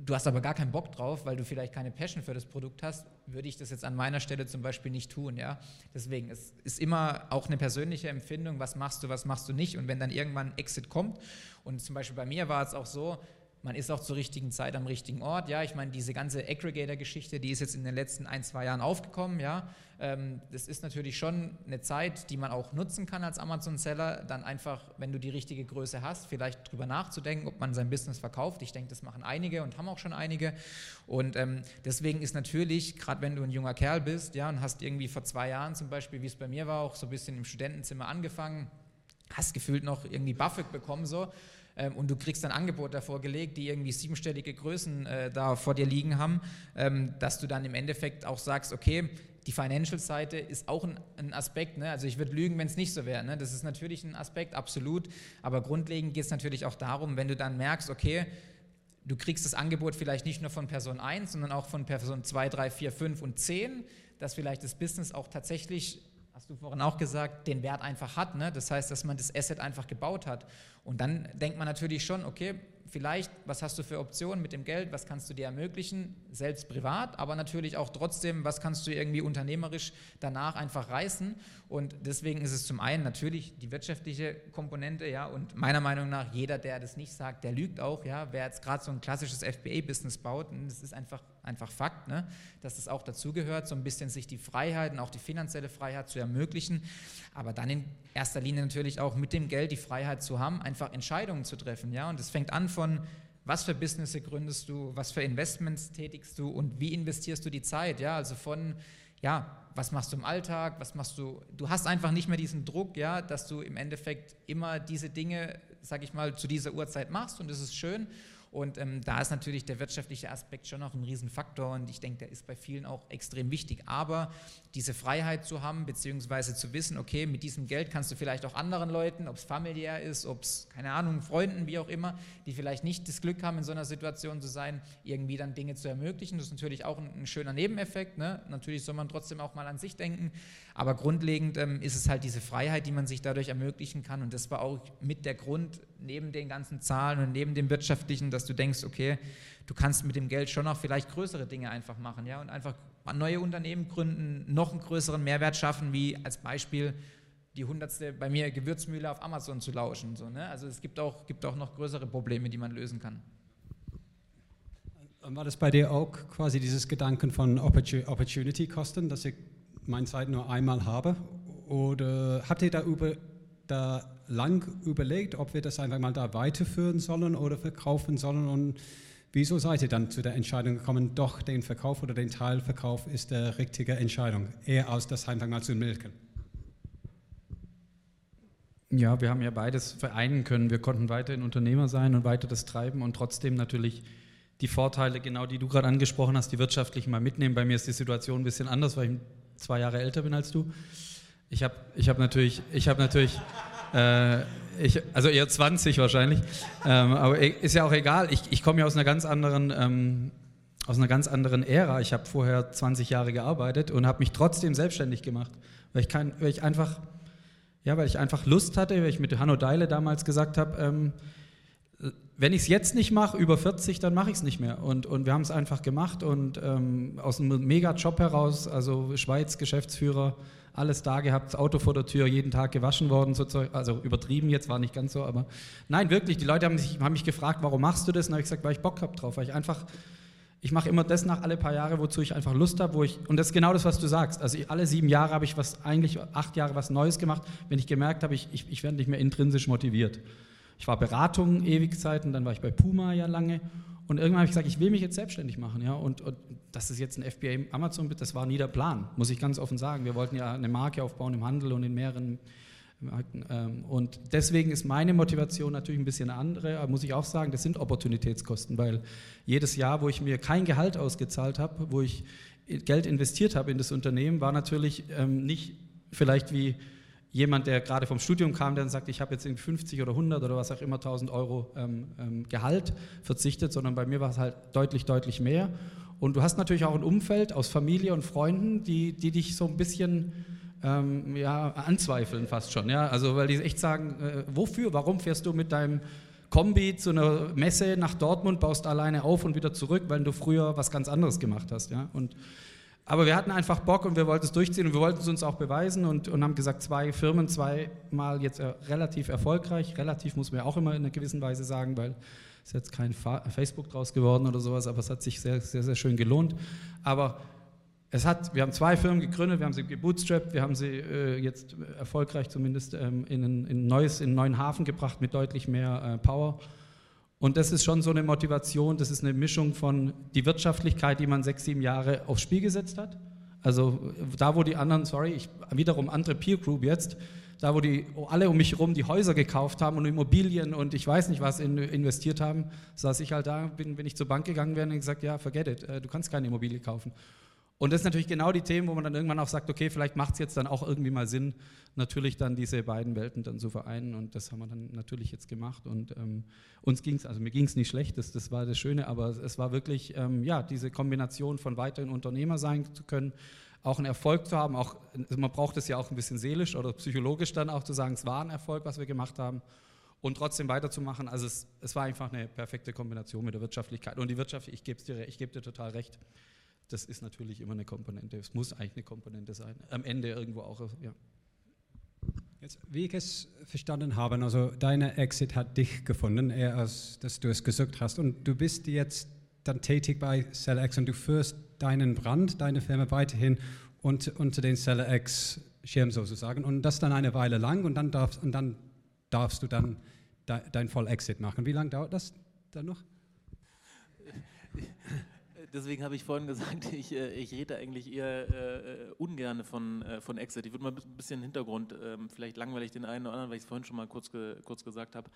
du hast aber gar keinen Bock drauf, weil du vielleicht keine Passion für das Produkt hast, würde ich das jetzt an meiner Stelle zum Beispiel nicht tun. Ja? Deswegen, es ist immer auch eine persönliche Empfindung, was machst du, was machst du nicht. Und wenn dann irgendwann ein Exit kommt, und zum Beispiel bei mir war es auch so, man ist auch zur richtigen Zeit am richtigen Ort. Ja, ich meine, diese ganze Aggregator-Geschichte, die ist jetzt in den letzten ein, zwei Jahren aufgekommen. Ja, ähm, das ist natürlich schon eine Zeit, die man auch nutzen kann als Amazon-Seller. Dann einfach, wenn du die richtige Größe hast, vielleicht drüber nachzudenken, ob man sein Business verkauft. Ich denke, das machen einige und haben auch schon einige. Und ähm, deswegen ist natürlich, gerade wenn du ein junger Kerl bist, ja, und hast irgendwie vor zwei Jahren zum Beispiel, wie es bei mir war, auch so ein bisschen im Studentenzimmer angefangen, hast gefühlt noch irgendwie BAföG bekommen so ähm, und du kriegst ein Angebot davor gelegt, die irgendwie siebenstellige Größen äh, da vor dir liegen haben, ähm, dass du dann im Endeffekt auch sagst, okay, die Financial-Seite ist auch ein, ein Aspekt. Ne? Also ich würde lügen, wenn es nicht so wäre. Ne? Das ist natürlich ein Aspekt, absolut. Aber grundlegend geht es natürlich auch darum, wenn du dann merkst, okay, du kriegst das Angebot vielleicht nicht nur von Person 1, sondern auch von Person 2, 3, 4, 5 und 10, dass vielleicht das Business auch tatsächlich hast du vorhin auch gesagt, den Wert einfach hat. Ne? Das heißt, dass man das Asset einfach gebaut hat. Und dann denkt man natürlich schon, okay, vielleicht, was hast du für Optionen mit dem Geld, was kannst du dir ermöglichen, selbst privat, aber natürlich auch trotzdem, was kannst du irgendwie unternehmerisch danach einfach reißen. Und deswegen ist es zum einen natürlich die wirtschaftliche Komponente, ja, und meiner Meinung nach, jeder, der das nicht sagt, der lügt auch, ja, wer jetzt gerade so ein klassisches FBA-Business baut, das ist einfach, einfach Fakt, ne, dass das auch dazugehört, so ein bisschen sich die Freiheit und auch die finanzielle Freiheit zu ermöglichen, aber dann in erster Linie natürlich auch mit dem Geld die Freiheit zu haben, einfach Entscheidungen zu treffen, ja, und es fängt an von was für Business gründest du, was für Investments tätigst du und wie investierst du die Zeit, ja, also von ja, was machst du im Alltag, was machst du, du hast einfach nicht mehr diesen Druck, ja, dass du im Endeffekt immer diese Dinge, sag ich mal, zu dieser Uhrzeit machst und das ist schön und ähm, da ist natürlich der wirtschaftliche Aspekt schon noch ein Riesenfaktor und ich denke, der ist bei vielen auch extrem wichtig. Aber diese Freiheit zu haben, beziehungsweise zu wissen, okay, mit diesem Geld kannst du vielleicht auch anderen Leuten, ob es familiär ist, ob es, keine Ahnung, Freunden, wie auch immer, die vielleicht nicht das Glück haben, in so einer Situation zu sein, irgendwie dann Dinge zu ermöglichen. Das ist natürlich auch ein, ein schöner Nebeneffekt. Ne? Natürlich soll man trotzdem auch mal an sich denken. Aber grundlegend ähm, ist es halt diese Freiheit, die man sich dadurch ermöglichen kann. Und das war auch mit der Grund, neben den ganzen Zahlen und neben dem wirtschaftlichen, dass du denkst, okay, du kannst mit dem Geld schon noch vielleicht größere Dinge einfach machen, ja, und einfach neue Unternehmen gründen, noch einen größeren Mehrwert schaffen, wie als Beispiel die hundertste bei mir Gewürzmühle auf Amazon zu lauschen. So, ne? Also es gibt auch, gibt auch noch größere Probleme, die man lösen kann. War das bei dir auch quasi dieses Gedanken von Opportunity-Kosten, dass ich meine Zeit nur einmal habe? Oder habt ihr da, über, da lang überlegt, ob wir das einfach mal da weiterführen sollen oder verkaufen sollen? Und wieso seid ihr dann zu der Entscheidung gekommen, doch den Verkauf oder den Teilverkauf ist der richtige Entscheidung, eher als das einfach mal zu milken? Ja, wir haben ja beides vereinen können. Wir konnten weiterhin Unternehmer sein und weiter das treiben und trotzdem natürlich die Vorteile, genau die du gerade angesprochen hast, die wirtschaftlichen mal mitnehmen. Bei mir ist die Situation ein bisschen anders, weil ich zwei Jahre älter bin als du. Ich habe ich hab natürlich, ich habe natürlich, äh, ich, also eher 20 wahrscheinlich, ähm, aber e, ist ja auch egal. Ich, ich komme ja aus einer ganz anderen, ähm, aus einer ganz anderen Ära. Ich habe vorher 20 Jahre gearbeitet und habe mich trotzdem selbstständig gemacht, weil ich, kein, weil ich einfach, ja, weil ich einfach Lust hatte, weil ich mit Hanno Deile damals gesagt habe, ähm, wenn ich es jetzt nicht mache, über 40, dann mache ich es nicht mehr. Und, und wir haben es einfach gemacht und ähm, aus einem Mega-Job heraus, also Schweiz, Geschäftsführer, alles da gehabt, das Auto vor der Tür, jeden Tag gewaschen worden, so Zeug, also übertrieben jetzt, war nicht ganz so, aber nein, wirklich, die Leute haben, sich, haben mich gefragt, warum machst du das? Und habe ich gesagt, weil ich Bock habe drauf, weil ich einfach, ich mache immer das nach alle paar Jahre, wozu ich einfach Lust habe, wo ich, und das ist genau das, was du sagst, also alle sieben Jahre habe ich was, eigentlich acht Jahre was Neues gemacht, wenn ich gemerkt habe, ich, ich, ich werde nicht mehr intrinsisch motiviert. Ich war Beratung ewig Zeiten, dann war ich bei Puma ja lange und irgendwann habe ich gesagt, ich will mich jetzt selbstständig machen. Ja? Und, und dass es jetzt ein FBA Amazon wird, das war nie der Plan, muss ich ganz offen sagen. Wir wollten ja eine Marke aufbauen im Handel und in mehreren Marken. Ähm, und deswegen ist meine Motivation natürlich ein bisschen andere, aber muss ich auch sagen, das sind Opportunitätskosten, weil jedes Jahr, wo ich mir kein Gehalt ausgezahlt habe, wo ich Geld investiert habe in das Unternehmen, war natürlich ähm, nicht vielleicht wie jemand, der gerade vom Studium kam, der dann sagt, ich habe jetzt irgendwie 50 oder 100 oder was auch immer 1000 Euro ähm, ähm, Gehalt verzichtet, sondern bei mir war es halt deutlich, deutlich mehr. Und du hast natürlich auch ein Umfeld aus Familie und Freunden, die, die dich so ein bisschen ähm, ja, anzweifeln fast schon. Ja? Also weil die echt sagen, äh, wofür, warum fährst du mit deinem Kombi zu einer Messe nach Dortmund, baust alleine auf und wieder zurück, weil du früher was ganz anderes gemacht hast. Ja? Und aber wir hatten einfach Bock und wir wollten es durchziehen und wir wollten es uns auch beweisen und, und haben gesagt, zwei Firmen, zweimal jetzt äh, relativ erfolgreich. Relativ muss man ja auch immer in einer gewissen Weise sagen, weil es jetzt kein Fa Facebook draus geworden oder sowas, aber es hat sich sehr, sehr, sehr schön gelohnt. Aber es hat, wir haben zwei Firmen gegründet, wir haben sie gebootstrapped, wir haben sie äh, jetzt erfolgreich zumindest ähm, in, ein, in, neues, in einen neuen Hafen gebracht mit deutlich mehr äh, Power. Und das ist schon so eine Motivation, das ist eine Mischung von die Wirtschaftlichkeit, die man sechs, sieben Jahre aufs Spiel gesetzt hat. Also da, wo die anderen, sorry, ich, wiederum andere Peer Group jetzt, da, wo die alle um mich herum die Häuser gekauft haben und Immobilien und ich weiß nicht was in, investiert haben, saß ich halt da, bin, bin ich zur Bank gegangen wäre und gesagt, ja, forget it, äh, du kannst keine Immobilie kaufen. Und das sind natürlich genau die Themen, wo man dann irgendwann auch sagt, okay, vielleicht macht es jetzt dann auch irgendwie mal Sinn, natürlich dann diese beiden Welten dann zu vereinen. Und das haben wir dann natürlich jetzt gemacht. Und ähm, uns ging es, also mir ging es nicht schlecht, das, das war das Schöne, aber es war wirklich, ähm, ja, diese Kombination von weiterhin Unternehmer sein zu können, auch einen Erfolg zu haben, auch, man braucht es ja auch ein bisschen seelisch oder psychologisch dann auch zu sagen, es war ein Erfolg, was wir gemacht haben und trotzdem weiterzumachen. Also es, es war einfach eine perfekte Kombination mit der Wirtschaftlichkeit. Und die Wirtschaft, ich gebe dir, geb dir total recht, das ist natürlich immer eine Komponente. Es muss eigentlich eine Komponente sein. Am Ende irgendwo auch, ja. Jetzt, wie ich es verstanden habe, also deine Exit hat dich gefunden, eher als dass du es gesucht hast. Und du bist jetzt dann tätig bei SellerX und du führst deinen Brand, deine Firma weiterhin unter, unter den SellerX Schirm sozusagen. Und das dann eine Weile lang und dann darfst, und dann darfst du dann de, dein Voll-Exit machen. Wie lange dauert das dann noch? Deswegen habe ich vorhin gesagt, <laughs> ich, äh, ich rede eigentlich eher äh, ungern von, äh, von Exit. Ich würde mal ein bisschen Hintergrund, ähm, vielleicht langweilig den einen oder anderen, weil ich es vorhin schon mal kurz, ge, kurz gesagt habe.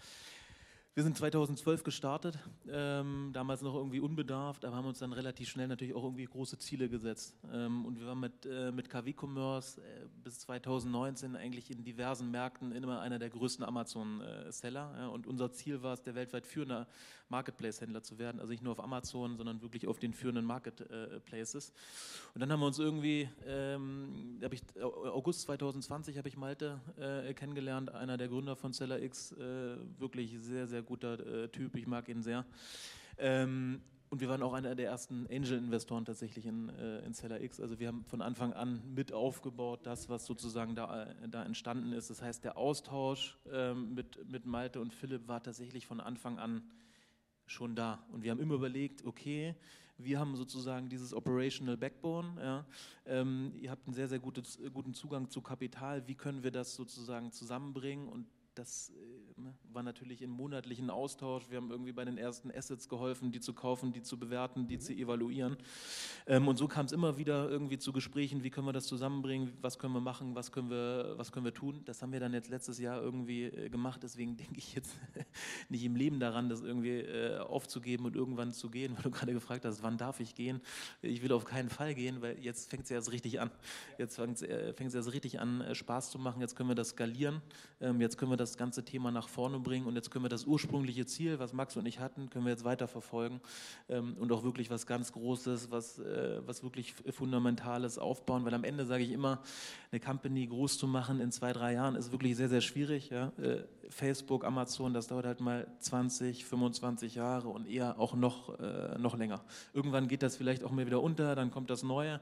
Wir sind 2012 gestartet, ähm, damals noch irgendwie unbedarft, aber haben uns dann relativ schnell natürlich auch irgendwie große Ziele gesetzt. Ähm, und wir waren mit, äh, mit KW Commerce äh, bis 2019 eigentlich in diversen Märkten immer einer der größten Amazon-Seller. Ja, und unser Ziel war es, der weltweit führende Marketplace-Händler zu werden. Also nicht nur auf Amazon, sondern wirklich auf den führenden Marketplaces. Und dann haben wir uns irgendwie, ähm, ich, August 2020 habe ich Malte äh, kennengelernt, einer der Gründer von Seller X, äh, wirklich sehr, sehr guter äh, Typ, ich mag ihn sehr. Ähm, und wir waren auch einer der ersten Angel-Investoren tatsächlich in, äh, in Seller X. Also wir haben von Anfang an mit aufgebaut, das, was sozusagen da, äh, da entstanden ist. Das heißt, der Austausch ähm, mit, mit Malte und Philipp war tatsächlich von Anfang an schon da. Und wir haben immer überlegt, okay, wir haben sozusagen dieses Operational Backbone. Ja. Ähm, ihr habt einen sehr, sehr gutes, guten Zugang zu Kapital. Wie können wir das sozusagen zusammenbringen? Und das äh, ne, war natürlich im monatlichen Austausch. Wir haben irgendwie bei den ersten Assets geholfen, die zu kaufen, die zu bewerten, die mhm. zu evaluieren. Ähm, und so kam es immer wieder irgendwie zu Gesprächen, wie können wir das zusammenbringen, was können wir machen, was können wir, was können wir tun. Das haben wir dann jetzt letztes Jahr irgendwie äh, gemacht. Deswegen <laughs> denke ich jetzt nicht im Leben daran, das irgendwie äh, aufzugeben und irgendwann zu gehen, weil du gerade gefragt hast, wann darf ich gehen? Ich will auf keinen Fall gehen, weil jetzt fängt es ja erst richtig an. Jetzt fängt es erst richtig an, Spaß zu machen. Jetzt können wir das skalieren. Ähm, jetzt können wir das ganze Thema nach vorne bringen und jetzt können wir das ursprüngliche Ziel, was Max und ich hatten, können wir jetzt weiter verfolgen ähm, und auch wirklich was ganz Großes, was, äh, was wirklich Fundamentales aufbauen, weil am Ende sage ich immer, eine Company groß zu machen in zwei, drei Jahren ist wirklich sehr, sehr schwierig. Ja? Äh, Facebook, Amazon, das dauert halt mal 20, 25 Jahre und eher auch noch, äh, noch länger. Irgendwann geht das vielleicht auch mal wieder unter, dann kommt das Neue,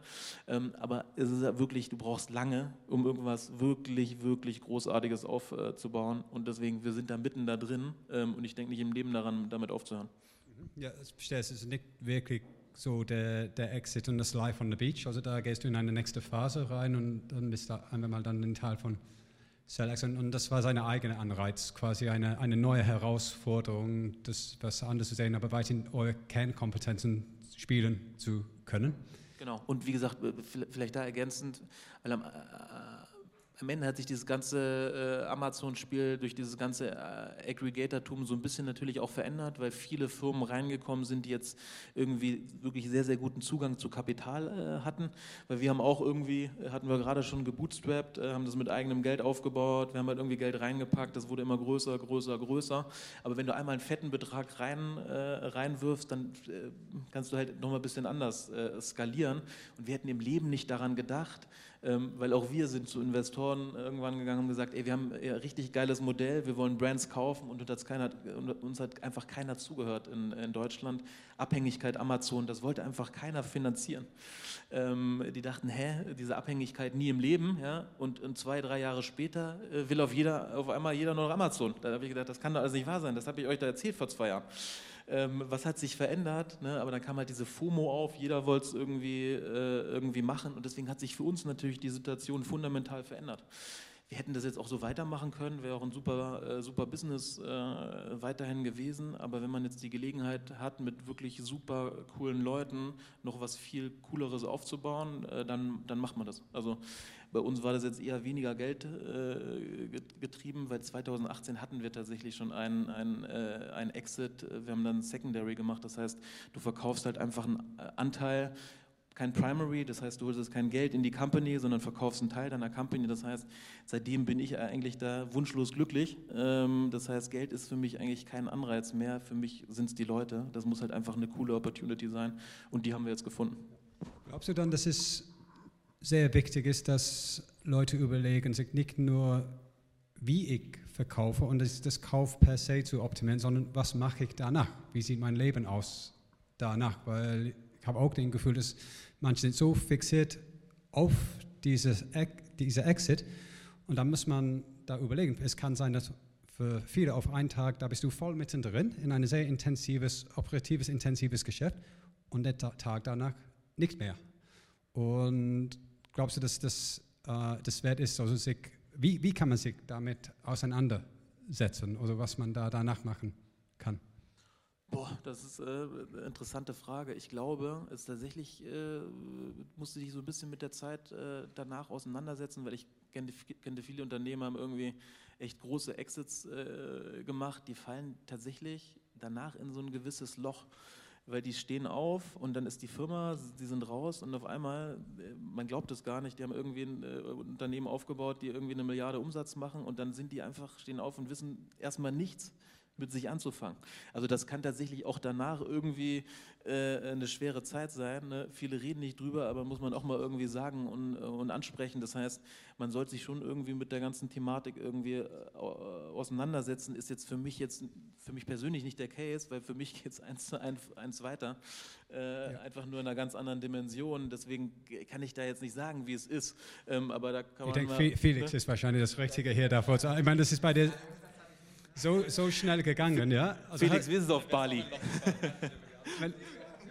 ähm, aber es ist wirklich, du brauchst lange, um irgendwas wirklich, wirklich Großartiges aufzubauen aufzubauen. Und deswegen, wir sind da mitten da drin ähm, und ich denke nicht im Leben daran, damit aufzuhören. Ja, ich verstehe, es ist nicht wirklich so der, der Exit und das Life on the Beach. Also da gehst du in eine nächste Phase rein und dann bist du einmal dann ein Teil von Selex. Und, das war seine eigene Anreiz, quasi eine, eine neue Herausforderung, das was anders zu sehen, aber weiterhin eure Kernkompetenzen spielen zu können. Genau. Und wie gesagt, vielleicht da ergänzend, weil am, äh, am Ende hat sich dieses ganze äh, Amazon-Spiel durch dieses ganze äh, Aggregator-Tum so ein bisschen natürlich auch verändert, weil viele Firmen reingekommen sind, die jetzt irgendwie wirklich sehr, sehr guten Zugang zu Kapital äh, hatten. Weil wir haben auch irgendwie, hatten wir gerade schon gebootstrapped, äh, haben das mit eigenem Geld aufgebaut, wir haben halt irgendwie Geld reingepackt, das wurde immer größer, größer, größer. Aber wenn du einmal einen fetten Betrag rein, äh, reinwirfst, dann äh, kannst du halt nochmal ein bisschen anders skalieren. Und wir hätten im Leben nicht daran gedacht, weil auch wir sind zu Investoren irgendwann gegangen und gesagt, ey, wir haben ein richtig geiles Modell, wir wollen Brands kaufen und uns hat, keiner, uns hat einfach keiner zugehört in, in, Deutschland. Abhängigkeit Amazon, das wollte einfach keiner finanzieren. Ähm, die dachten, hä, diese Abhängigkeit nie im Leben, ja, und, und zwei, drei Jahre später äh, will auf, jeder, auf einmal jeder nur noch Amazon. Da habe ich gedacht, das kann doch alles nicht wahr sein, das habe ich euch da erzählt vor zwei Jahren ähm, was hat sich verändert, ne? aber dann kam halt diese FOMO auf, jeder wollte es irgendwie, äh, irgendwie machen und deswegen hat sich für uns natürlich die Situation fundamental verändert. Wir hätten das jetzt auch so weitermachen können, wäre auch ein super, äh, super Business äh, weiterhin gewesen. Aber wenn man jetzt die Gelegenheit hat, mit wirklich super coolen Leuten noch was viel Cooleres aufzubauen, äh, dann, dann macht man das. Also bei uns war das jetzt eher weniger Geld äh, getrieben, weil 2018 hatten wir tatsächlich schon einen, äh, Exit. Wir haben dann Secondary gemacht, das heißt, du verkaufst halt einfach einen Anteil kein Primary, das heißt, du holst kein Geld in die Company, sondern verkaufst einen Teil deiner Company. Das heißt, seitdem bin ich eigentlich da wunschlos glücklich. Ähm, das heißt, Geld ist für mich eigentlich kein Anreiz mehr. Für mich sind es die Leute. Das muss halt einfach eine coole Opportunity sein und die haben wir jetzt gefunden. Glaubst du dann, dass es sehr wichtig ist, dass Leute überlegen, sich nicht nur, wie ich verkaufe und das, das Kauf per se zu optimieren, sondern was mache ich danach? Wie sieht mein Leben aus danach? Weil ich habe auch den Gefühl, dass manche sind so fixiert auf dieses, dieser Exit und da muss man da überlegen. Es kann sein, dass für viele auf einen Tag, da bist du voll mittendrin in ein sehr intensives, operatives, intensives Geschäft und der Tag danach nicht mehr. Und glaubst du, dass das, äh, das wert ist, also sich, wie, wie kann man sich damit auseinandersetzen oder was man da danach machen kann? Boah, das ist äh, eine interessante Frage. Ich glaube, es tatsächlich äh, musste dich so ein bisschen mit der Zeit äh, danach auseinandersetzen, weil ich kenne viele Unternehmer haben irgendwie echt große Exits äh, gemacht, die fallen tatsächlich danach in so ein gewisses Loch weil die stehen auf und dann ist die Firma, die sind raus und auf einmal, äh, man glaubt es gar nicht, die haben irgendwie ein äh, Unternehmen aufgebaut, die irgendwie eine Milliarde Umsatz machen und dann sind die einfach, stehen auf und wissen erstmal nichts mit sich anzufangen. Also das kann tatsächlich auch danach irgendwie äh, eine schwere Zeit sein. Ne? Viele reden nicht drüber, aber muss man auch mal irgendwie sagen und, und ansprechen. Das heißt, man sollte sich schon irgendwie mit der ganzen Thematik irgendwie äh, auseinandersetzen. Ist jetzt für mich jetzt für mich persönlich nicht der Case, weil für mich <laughs> geht es eins, eins weiter. Äh, ja. Einfach nur in einer ganz anderen Dimension. Deswegen kann ich da jetzt nicht sagen, wie es ist. Ähm, aber da kann ich denke, Felix ne? ist wahrscheinlich das Richtige hier davor. Ich meine, das ist bei dir so, so schnell gegangen, ja? Also Felix, wir sind auf Bali.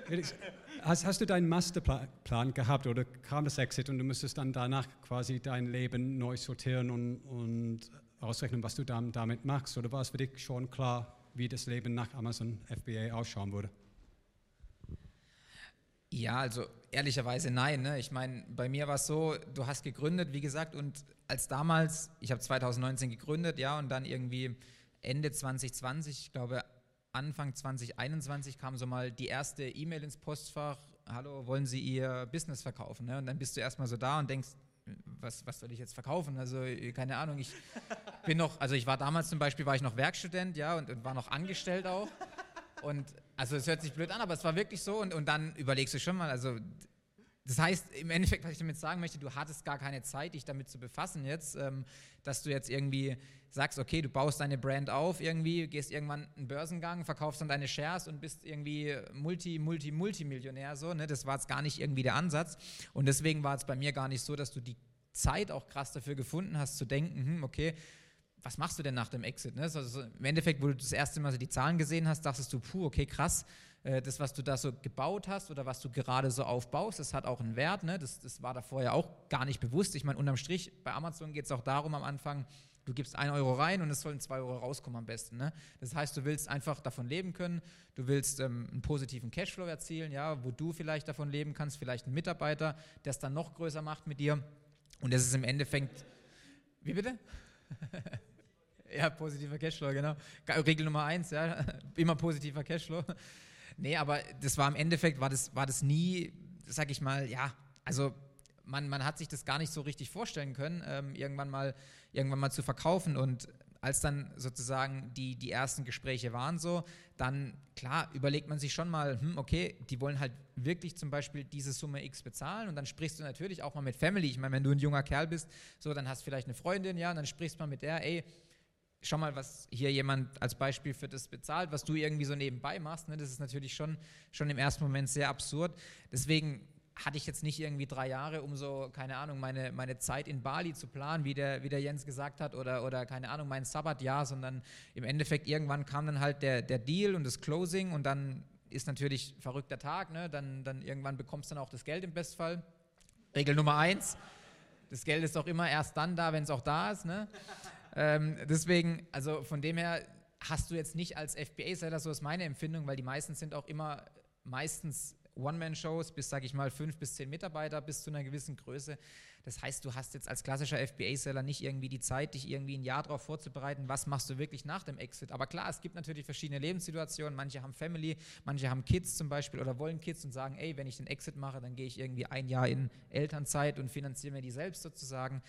Felix, hast, hast du deinen Masterplan gehabt oder kam das Exit und du müsstest dann danach quasi dein Leben neu sortieren und, und ausrechnen, was du dann damit machst? Oder war es für dich schon klar, wie das Leben nach Amazon FBA ausschauen würde? Ja, also ehrlicherweise nein. Ne? Ich meine, bei mir war es so, du hast gegründet, wie gesagt, und als damals, ich habe 2019 gegründet, ja, und dann irgendwie Ende 2020, ich glaube Anfang 2021 kam so mal die erste E-Mail ins Postfach, hallo, wollen Sie Ihr Business verkaufen? Ne? Und dann bist du erstmal so da und denkst, was, was soll ich jetzt verkaufen? Also keine Ahnung, ich bin noch, also ich war damals zum Beispiel, war ich noch Werkstudent, ja, und, und war noch angestellt auch. Und also es hört sich blöd an, aber es war wirklich so und, und dann überlegst du schon mal, also das heißt, im Endeffekt, was ich damit sagen möchte, du hattest gar keine Zeit, dich damit zu befassen jetzt, ähm, dass du jetzt irgendwie sagst, okay, du baust deine Brand auf irgendwie, gehst irgendwann einen Börsengang, verkaufst dann deine Shares und bist irgendwie Multi, Multi, Multimillionär so, ne? Das war jetzt gar nicht irgendwie der Ansatz und deswegen war es bei mir gar nicht so, dass du die Zeit auch krass dafür gefunden hast zu denken, hm, okay, was machst du denn nach dem Exit? Ne? Also Im Endeffekt, wo du das erste Mal so die Zahlen gesehen hast, dachtest du, puh, okay, krass, äh, das, was du da so gebaut hast oder was du gerade so aufbaust, das hat auch einen Wert. Ne? Das, das war da vorher auch gar nicht bewusst. Ich meine, unterm Strich, bei Amazon geht es auch darum am Anfang, du gibst 1 Euro rein und es sollen 2 Euro rauskommen am besten. Ne? Das heißt, du willst einfach davon leben können, du willst ähm, einen positiven Cashflow erzielen, ja, wo du vielleicht davon leben kannst, vielleicht ein Mitarbeiter, der es dann noch größer macht mit dir. Und das ist im Endeffekt. Wie bitte? <laughs> ja, positiver Cashflow, genau. Regel Nummer eins, ja, <laughs> immer positiver Cashflow. Nee, aber das war im Endeffekt, war das, war das nie, sag ich mal, ja, also man, man hat sich das gar nicht so richtig vorstellen können, ähm, irgendwann, mal, irgendwann mal zu verkaufen. Und als dann sozusagen die, die ersten Gespräche waren so, dann klar überlegt man sich schon mal, hm, okay, die wollen halt wirklich zum Beispiel diese Summe X bezahlen und dann sprichst du natürlich auch mal mit Family. Ich meine, wenn du ein junger Kerl bist, so, dann hast du vielleicht eine Freundin, ja, und dann sprichst du mal mit der, ey, schau mal, was hier jemand als Beispiel für das bezahlt, was du irgendwie so nebenbei machst. Ne? Das ist natürlich schon, schon im ersten Moment sehr absurd. Deswegen hatte ich jetzt nicht irgendwie drei Jahre, um so, keine Ahnung, meine, meine Zeit in Bali zu planen, wie der, wie der Jens gesagt hat, oder, oder keine Ahnung, mein Sabbatjahr, sondern im Endeffekt irgendwann kam dann halt der, der Deal und das Closing und dann ist natürlich verrückter Tag, ne? dann, dann irgendwann bekommst du dann auch das Geld im Bestfall. Regel Nummer eins, das Geld ist auch immer erst dann da, wenn es auch da ist. Ne? Ähm, deswegen, also von dem her hast du jetzt nicht als FBA-Seller, so ist meine Empfindung, weil die meisten sind auch immer meistens One-Man-Shows bis, sage ich mal, fünf bis zehn Mitarbeiter bis zu einer gewissen Größe. Das heißt, du hast jetzt als klassischer FBA-Seller nicht irgendwie die Zeit, dich irgendwie ein Jahr darauf vorzubereiten, was machst du wirklich nach dem Exit. Aber klar, es gibt natürlich verschiedene Lebenssituationen. Manche haben Family, manche haben Kids zum Beispiel oder wollen Kids und sagen, ey, wenn ich den Exit mache, dann gehe ich irgendwie ein Jahr in Elternzeit und finanziere mir die selbst sozusagen.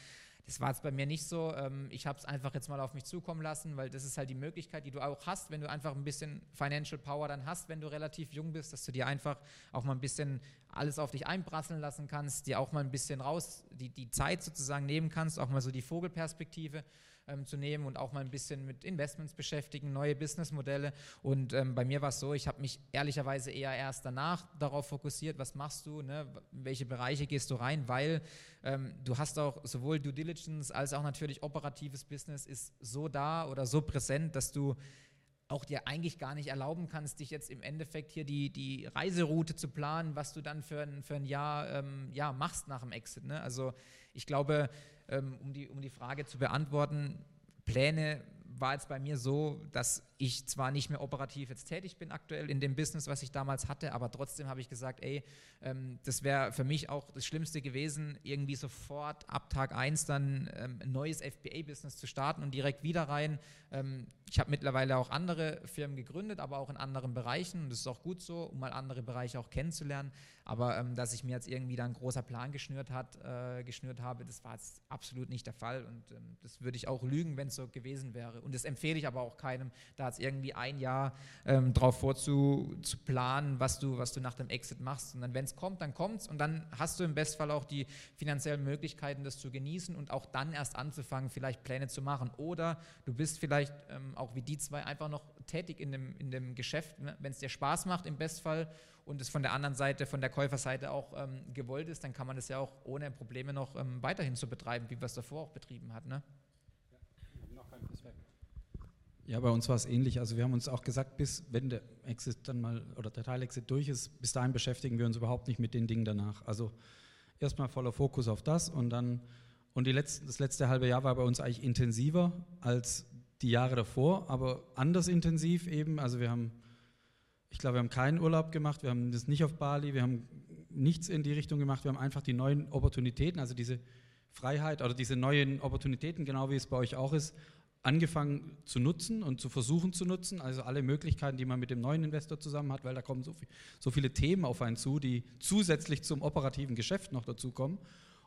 Das war jetzt bei mir nicht so. Ähm, ich habe es einfach jetzt mal auf mich zukommen lassen, weil das ist halt die Möglichkeit, die du auch hast, wenn du einfach ein bisschen Financial Power dann hast, wenn du relativ jung bist, dass du dir einfach auch mal ein bisschen alles auf dich einprasseln lassen kannst, dir auch mal ein bisschen raus, die, die Zeit sozusagen nehmen kannst, auch mal so die Vogelperspektive ähm, zu nehmen und auch mal ein bisschen mit Investments beschäftigen, neue Businessmodelle. Und ähm, bei mir war es so, ich habe mich ehrlicherweise eher erst danach darauf fokussiert, was machst du, ne? in welche Bereiche gehst du rein, weil ähm, du hast auch sowohl Due Diligence als auch natürlich operatives Business ist so da oder so präsent, dass du auch dir eigentlich gar nicht erlauben kannst, dich jetzt im Endeffekt hier die, die Reiseroute zu planen, was du dann für ein, für ein Jahr ähm, ja, machst nach dem Exit. Ne? Also ich glaube, ähm, um, die, um die Frage zu beantworten, Pläne war jetzt bei mir so, dass ich zwar nicht mehr operativ jetzt tätig bin aktuell in dem Business, was ich damals hatte, aber trotzdem habe ich gesagt, ey, ähm, das wäre für mich auch das Schlimmste gewesen, irgendwie sofort ab Tag 1 dann ähm, ein neues FBA-Business zu starten und direkt wieder rein. Ähm, ich habe mittlerweile auch andere Firmen gegründet, aber auch in anderen Bereichen. Und das ist auch gut so, um mal andere Bereiche auch kennenzulernen. Aber ähm, dass ich mir jetzt irgendwie da ein großer Plan geschnürt, hat, äh, geschnürt habe, das war jetzt absolut nicht der Fall. Und ähm, das würde ich auch lügen, wenn es so gewesen wäre. Und das empfehle ich aber auch keinem, da jetzt irgendwie ein Jahr ähm, drauf vorzu zu planen, was du, was du nach dem Exit machst. Und dann, wenn es kommt, dann kommt es. Und dann hast du im Bestfall auch die finanziellen Möglichkeiten, das zu genießen und auch dann erst anzufangen, vielleicht Pläne zu machen. Oder du bist vielleicht ähm, auch wie die zwei einfach noch tätig in dem, in dem Geschäft, ne? wenn es dir Spaß macht im Bestfall und es von der anderen Seite, von der Käuferseite auch ähm, gewollt ist, dann kann man das ja auch ohne Probleme noch ähm, weiterhin so betreiben, wie wir es davor auch betrieben hat. Ne? Ja, bei uns war es ähnlich. Also wir haben uns auch gesagt, bis wenn der Exit dann mal oder der Teilexit durch ist, bis dahin beschäftigen wir uns überhaupt nicht mit den Dingen danach. Also erstmal voller Fokus auf das und dann und die letzten, das letzte halbe Jahr war bei uns eigentlich intensiver als die Jahre davor, aber anders intensiv eben. Also wir haben, ich glaube, wir haben keinen Urlaub gemacht, wir haben das nicht auf Bali, wir haben nichts in die Richtung gemacht, wir haben einfach die neuen Opportunitäten, also diese Freiheit oder diese neuen Opportunitäten, genau wie es bei euch auch ist, angefangen zu nutzen und zu versuchen zu nutzen, also alle Möglichkeiten, die man mit dem neuen Investor zusammen hat, weil da kommen so, viel, so viele Themen auf einen zu, die zusätzlich zum operativen Geschäft noch dazukommen.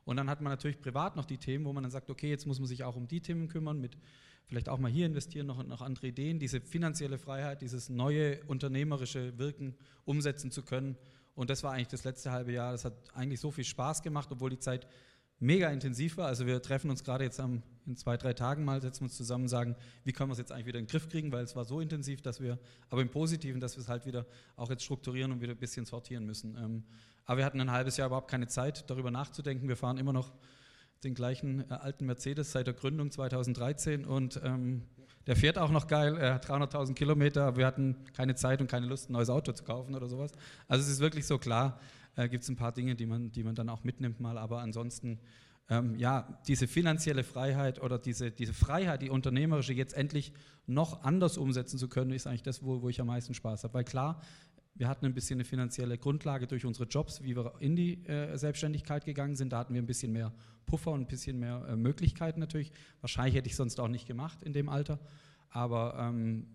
Und dann hat man natürlich privat noch die Themen, wo man dann sagt, okay, jetzt muss man sich auch um die Themen kümmern, mit vielleicht auch mal hier investieren, noch, noch andere Ideen, diese finanzielle Freiheit, dieses neue unternehmerische Wirken umsetzen zu können. Und das war eigentlich das letzte halbe Jahr. Das hat eigentlich so viel Spaß gemacht, obwohl die Zeit mega intensiv war. Also wir treffen uns gerade jetzt am, in zwei, drei Tagen mal, setzen uns zusammen und sagen, wie können wir es jetzt eigentlich wieder in den Griff kriegen, weil es war so intensiv, dass wir, aber im Positiven, dass wir es halt wieder auch jetzt strukturieren und wieder ein bisschen sortieren müssen. Ähm, aber wir hatten ein halbes Jahr überhaupt keine Zeit, darüber nachzudenken. Wir fahren immer noch den gleichen äh, alten Mercedes seit der Gründung 2013 und ähm, der fährt auch noch geil, er hat 300.000 Kilometer, wir hatten keine Zeit und keine Lust, ein neues Auto zu kaufen oder sowas. Also es ist wirklich so klar, äh, gibt es ein paar Dinge, die man, die man dann auch mitnimmt mal, aber ansonsten, ähm, ja, diese finanzielle Freiheit oder diese, diese Freiheit, die unternehmerische jetzt endlich noch anders umsetzen zu können, ist eigentlich das, wo, wo ich am meisten Spaß habe. Weil klar, wir hatten ein bisschen eine finanzielle Grundlage durch unsere Jobs, wie wir in die äh, Selbstständigkeit gegangen sind. Da hatten wir ein bisschen mehr Puffer und ein bisschen mehr äh, Möglichkeiten natürlich. Wahrscheinlich hätte ich sonst auch nicht gemacht in dem Alter. Aber ähm,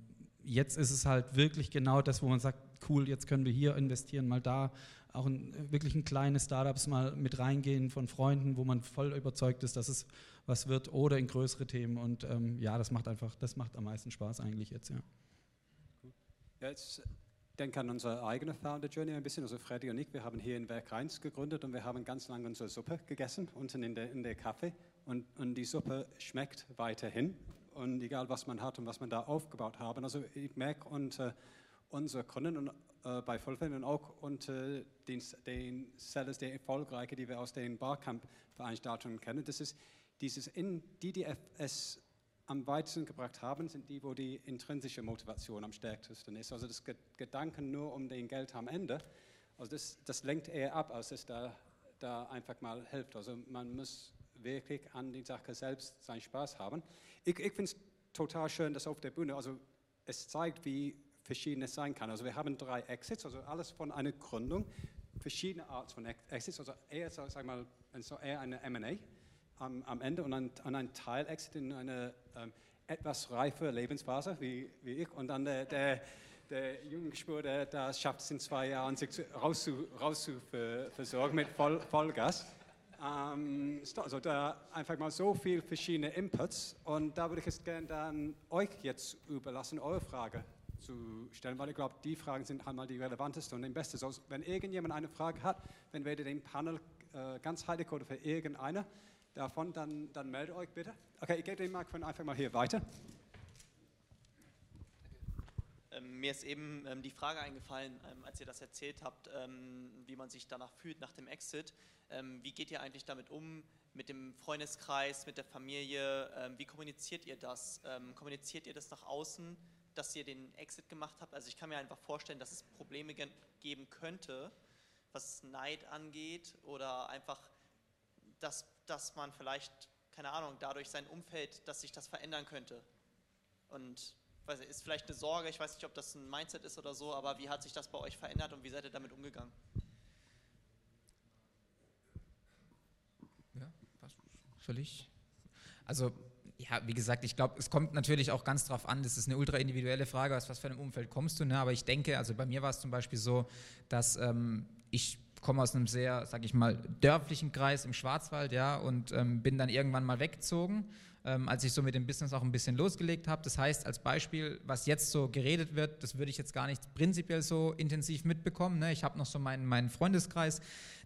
jetzt ist es halt wirklich genau das, wo man sagt, cool, jetzt können wir hier investieren, mal da auch in, wirklich in kleine Startups mal mit reingehen von Freunden, wo man voll überzeugt ist, dass es was wird oder in größere Themen. Und ähm, ja, das macht einfach, das macht am meisten Spaß eigentlich jetzt, ja. Jetzt denke an unsere eigene Founder Journey ein bisschen. Also Freddy und ich, wir haben hier in Werk 1 gegründet und wir haben ganz lange unsere Suppe gegessen, unten in der, in der Kaffee. Und, und die Suppe schmeckt weiterhin. Und egal, was man hat und was man da aufgebaut haben. Also ich merke, und äh, unsere Kunden und äh, bei Vollfan und auch unter den, den Sellers, der Erfolgreiche, die wir aus den Barcamp-Veranstaltungen kennen. Das ist dieses, in, es am weitesten gebracht haben, sind die, wo die intrinsische Motivation am stärksten ist. Also das Gedanken nur um den Geld am Ende, also das, das lenkt eher ab, als es da, da einfach mal hilft. Also man muss wirklich an die Sache selbst seinen Spaß haben. Ich, ich finde es total schön, dass auf der Bühne, also es zeigt, wie verschiedenes sein kann. Also wir haben drei Exits, also alles von einer Gründung, verschiedene Arten von Exits, also eher, sag mal, eher eine M&A am, am, Ende und ein, ein Teil-Exit in eine ähm, etwas reife Lebensphase wie, wie ich und dann der, der, der junge Spur, der, der schafft es in zwei Jahren, sich raus zu, raus zu mit Voll, Vollgas. Ähm, also da einfach mal so viele verschiedene Inputs und da würde ich es gerne dann euch jetzt überlassen, eure Frage zu stellen, weil ich glaube, die Fragen sind einmal die relevantesten und am besten. So, wenn irgendjemand eine Frage hat, wenn wir den Panel äh, ganz heilig oder für irgendeine davon, dann, dann meldet euch bitte. Okay, ich gebe den Mikrofon einfach mal hier weiter. Ähm, mir ist eben ähm, die Frage eingefallen, ähm, als ihr das erzählt habt, ähm, wie man sich danach fühlt nach dem Exit. Ähm, wie geht ihr eigentlich damit um, mit dem Freundeskreis, mit der Familie? Ähm, wie kommuniziert ihr das? kommuniziert ihr das nach außen, dass ihr den Exit gemacht habt? Also ich kann mir einfach vorstellen, dass es Probleme ge geben könnte, was Neid angeht oder einfach, dass, dass man vielleicht, keine Ahnung, dadurch sein Umfeld, dass sich das verändern könnte. Und weiß nicht, ist vielleicht eine Sorge, ich weiß nicht, ob das ein Mindset ist oder so, aber wie hat sich das bei euch verändert und wie seid ihr damit umgegangen? Ja, ich? Also, ja, wie gesagt, ich glaube, es kommt natürlich auch ganz drauf an, das ist eine ultra individuelle Frage, aus was für einem Umfeld kommst du, ne? aber ich denke, also bei mir war es zum Beispiel so, dass ähm, ich komme aus einem sehr, sag ich mal, dörflichen Kreis im Schwarzwald, ja, und ähm, bin dann irgendwann mal weggezogen ähm, als ich so mit dem Business auch ein bisschen losgelegt habe. Das heißt, als Beispiel, was jetzt so geredet wird, das würde ich jetzt gar nicht prinzipiell so intensiv mitbekommen. Ne? Ich habe noch so meinen, meinen Freundeskreis,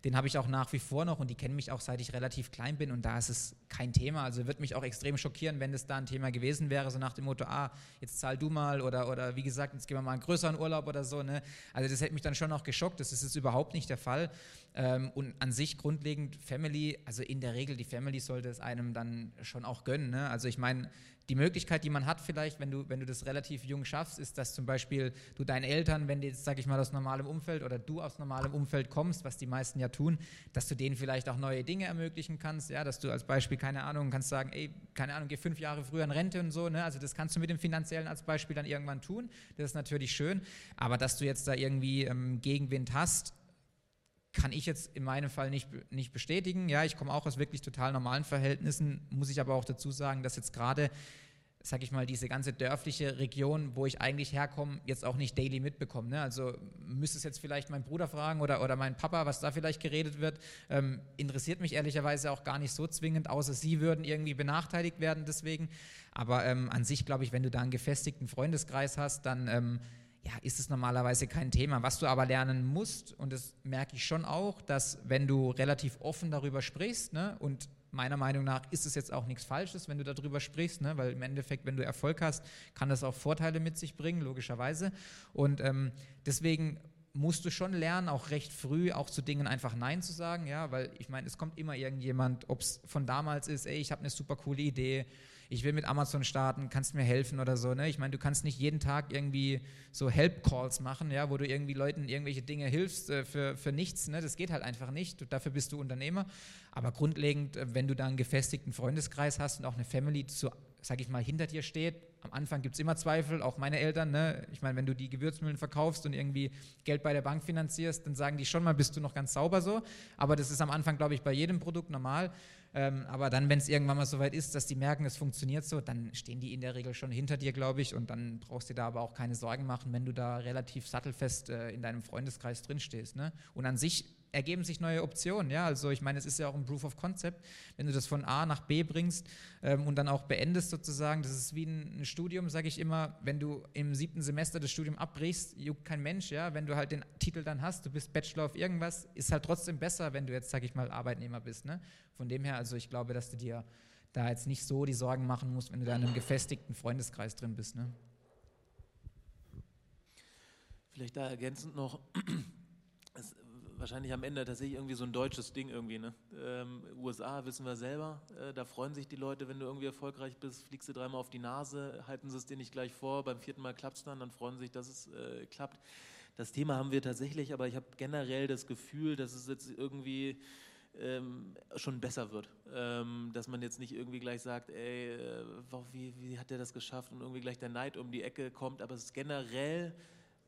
den habe ich auch nach wie vor noch und die kennen mich auch seit ich relativ klein bin und da ist es kein Thema. Also würde mich auch extrem schockieren, wenn das da ein Thema gewesen wäre, so nach dem Motto, ah, jetzt zahl du mal oder, oder wie gesagt, jetzt gehen wir mal einen größeren Urlaub oder so. Ne? Also das hätte mich dann schon auch geschockt, das ist jetzt überhaupt nicht der Fall. Ähm, und an sich grundlegend Family, also in der Regel die Family sollte es einem dann schon auch gönnen. Ne? Also ich meine, die Möglichkeit, die man hat vielleicht, wenn du, wenn du das relativ jung schaffst, ist, dass zum Beispiel du deinen Eltern, wenn die jetzt, sag ich mal, aus normalem Umfeld oder du aus normalem Umfeld kommst, was die meisten ja tun, dass du denen vielleicht auch neue Dinge ermöglichen kannst, ja, dass du als Beispiel, keine Ahnung, kannst sagen, ey, keine Ahnung, geh fünf Jahre früher in Rente und so, ne, also das kannst du mit dem Finanziellen als Beispiel dann irgendwann tun, das ist natürlich schön, aber dass du jetzt da irgendwie ähm, Gegenwind hast, kann ich jetzt in meinem Fall nicht, nicht bestätigen. Ja, ich komme auch aus wirklich total normalen Verhältnissen, muss ich aber auch dazu sagen, dass jetzt gerade, sag ich mal, diese ganze dörfliche Region, wo ich eigentlich herkomme, jetzt auch nicht daily mitbekomme. Ne? Also müsste es jetzt vielleicht mein Bruder fragen oder, oder mein Papa, was da vielleicht geredet wird. Ähm, interessiert mich ehrlicherweise auch gar nicht so zwingend, außer sie würden irgendwie benachteiligt werden deswegen. Aber ähm, an sich glaube ich, wenn du da einen gefestigten Freundeskreis hast, dann... Ähm, ja, ist es normalerweise kein Thema. Was du aber lernen musst, und das merke ich schon auch, dass wenn du relativ offen darüber sprichst, ne, und meiner Meinung nach ist es jetzt auch nichts Falsches, wenn du darüber sprichst, ne, weil im Endeffekt, wenn du Erfolg hast, kann das auch Vorteile mit sich bringen, logischerweise. Und ähm, deswegen musst du schon lernen, auch recht früh auch zu Dingen einfach Nein zu sagen, ja, weil ich meine, es kommt immer irgendjemand, ob es von damals ist, ey, ich habe eine super coole Idee, ich will mit Amazon starten, kannst mir helfen oder so. Ne? Ich meine, du kannst nicht jeden Tag irgendwie so Help-Calls machen, ja, wo du irgendwie Leuten irgendwelche Dinge hilfst äh, für, für nichts. Ne? Das geht halt einfach nicht. Dafür bist du Unternehmer. Aber grundlegend, äh, wenn du da einen gefestigten Freundeskreis hast und auch eine Family, so, sag ich mal, hinter dir steht, am Anfang gibt es immer Zweifel, auch meine Eltern. Ne? Ich meine, wenn du die Gewürzmühlen verkaufst und irgendwie Geld bei der Bank finanzierst, dann sagen die schon mal, bist du noch ganz sauber so. Aber das ist am Anfang, glaube ich, bei jedem Produkt normal. Ähm, aber dann, wenn es irgendwann mal soweit ist, dass die merken, es funktioniert so, dann stehen die in der Regel schon hinter dir, glaube ich. Und dann brauchst du dir da aber auch keine Sorgen machen, wenn du da relativ sattelfest äh, in deinem Freundeskreis drinstehst. Ne? Und an sich ergeben sich neue Optionen. Ja, also ich meine, es ist ja auch ein Proof of Concept, wenn du das von A nach B bringst ähm, und dann auch beendest sozusagen. Das ist wie ein, ein Studium, sage ich immer. Wenn du im siebten Semester das Studium abbrichst, juckt kein Mensch. Ja, wenn du halt den Titel dann hast, du bist Bachelor of irgendwas, ist halt trotzdem besser, wenn du jetzt, sage ich mal, Arbeitnehmer bist. Ne? Von dem her, also ich glaube, dass du dir da jetzt nicht so die Sorgen machen musst, wenn du da in einem gefestigten Freundeskreis drin bist. Ne? Vielleicht da ergänzend noch, wahrscheinlich am Ende tatsächlich irgendwie so ein deutsches Ding irgendwie. Ne? Ähm, USA wissen wir selber, äh, da freuen sich die Leute, wenn du irgendwie erfolgreich bist, fliegst du dreimal auf die Nase, halten sie es dir nicht gleich vor, beim vierten Mal klappt es dann, dann freuen sie sich, dass es äh, klappt. Das Thema haben wir tatsächlich, aber ich habe generell das Gefühl, dass es jetzt irgendwie ähm, schon besser wird. Ähm, dass man jetzt nicht irgendwie gleich sagt, ey, äh, wie, wie hat der das geschafft und irgendwie gleich der Neid um die Ecke kommt, aber es ist generell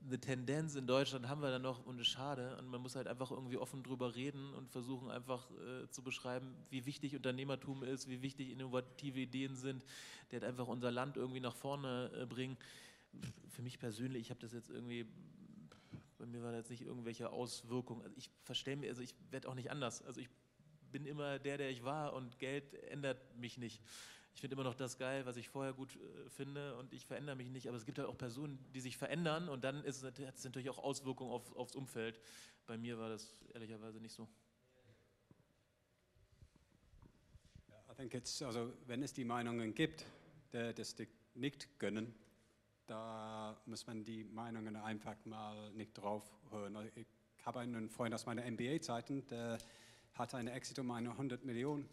eine Tendenz in Deutschland haben wir dann noch und ist schade. Und man muss halt einfach irgendwie offen drüber reden und versuchen einfach äh, zu beschreiben, wie wichtig Unternehmertum ist, wie wichtig innovative Ideen sind, die halt einfach unser Land irgendwie nach vorne äh, bringen. Für mich persönlich, ich habe das jetzt irgendwie, bei mir war da jetzt nicht irgendwelche Auswirkungen. Also ich verstehe mir, also ich werde auch nicht anders. Also ich bin immer der, der ich war und Geld ändert mich nicht. Ich finde immer noch das geil, was ich vorher gut äh, finde und ich verändere mich nicht. Aber es gibt halt auch Personen, die sich verändern und dann ist, hat es natürlich auch Auswirkungen auf, aufs Umfeld. Bei mir war das ehrlicherweise nicht so. I think it's, also wenn es die Meinungen gibt, der das nicht gönnen, da muss man die Meinungen einfach mal nicht drauf hören. Ich habe einen Freund aus meiner MBA-Zeiten, der hatte eine Exit um eine 100 Millionen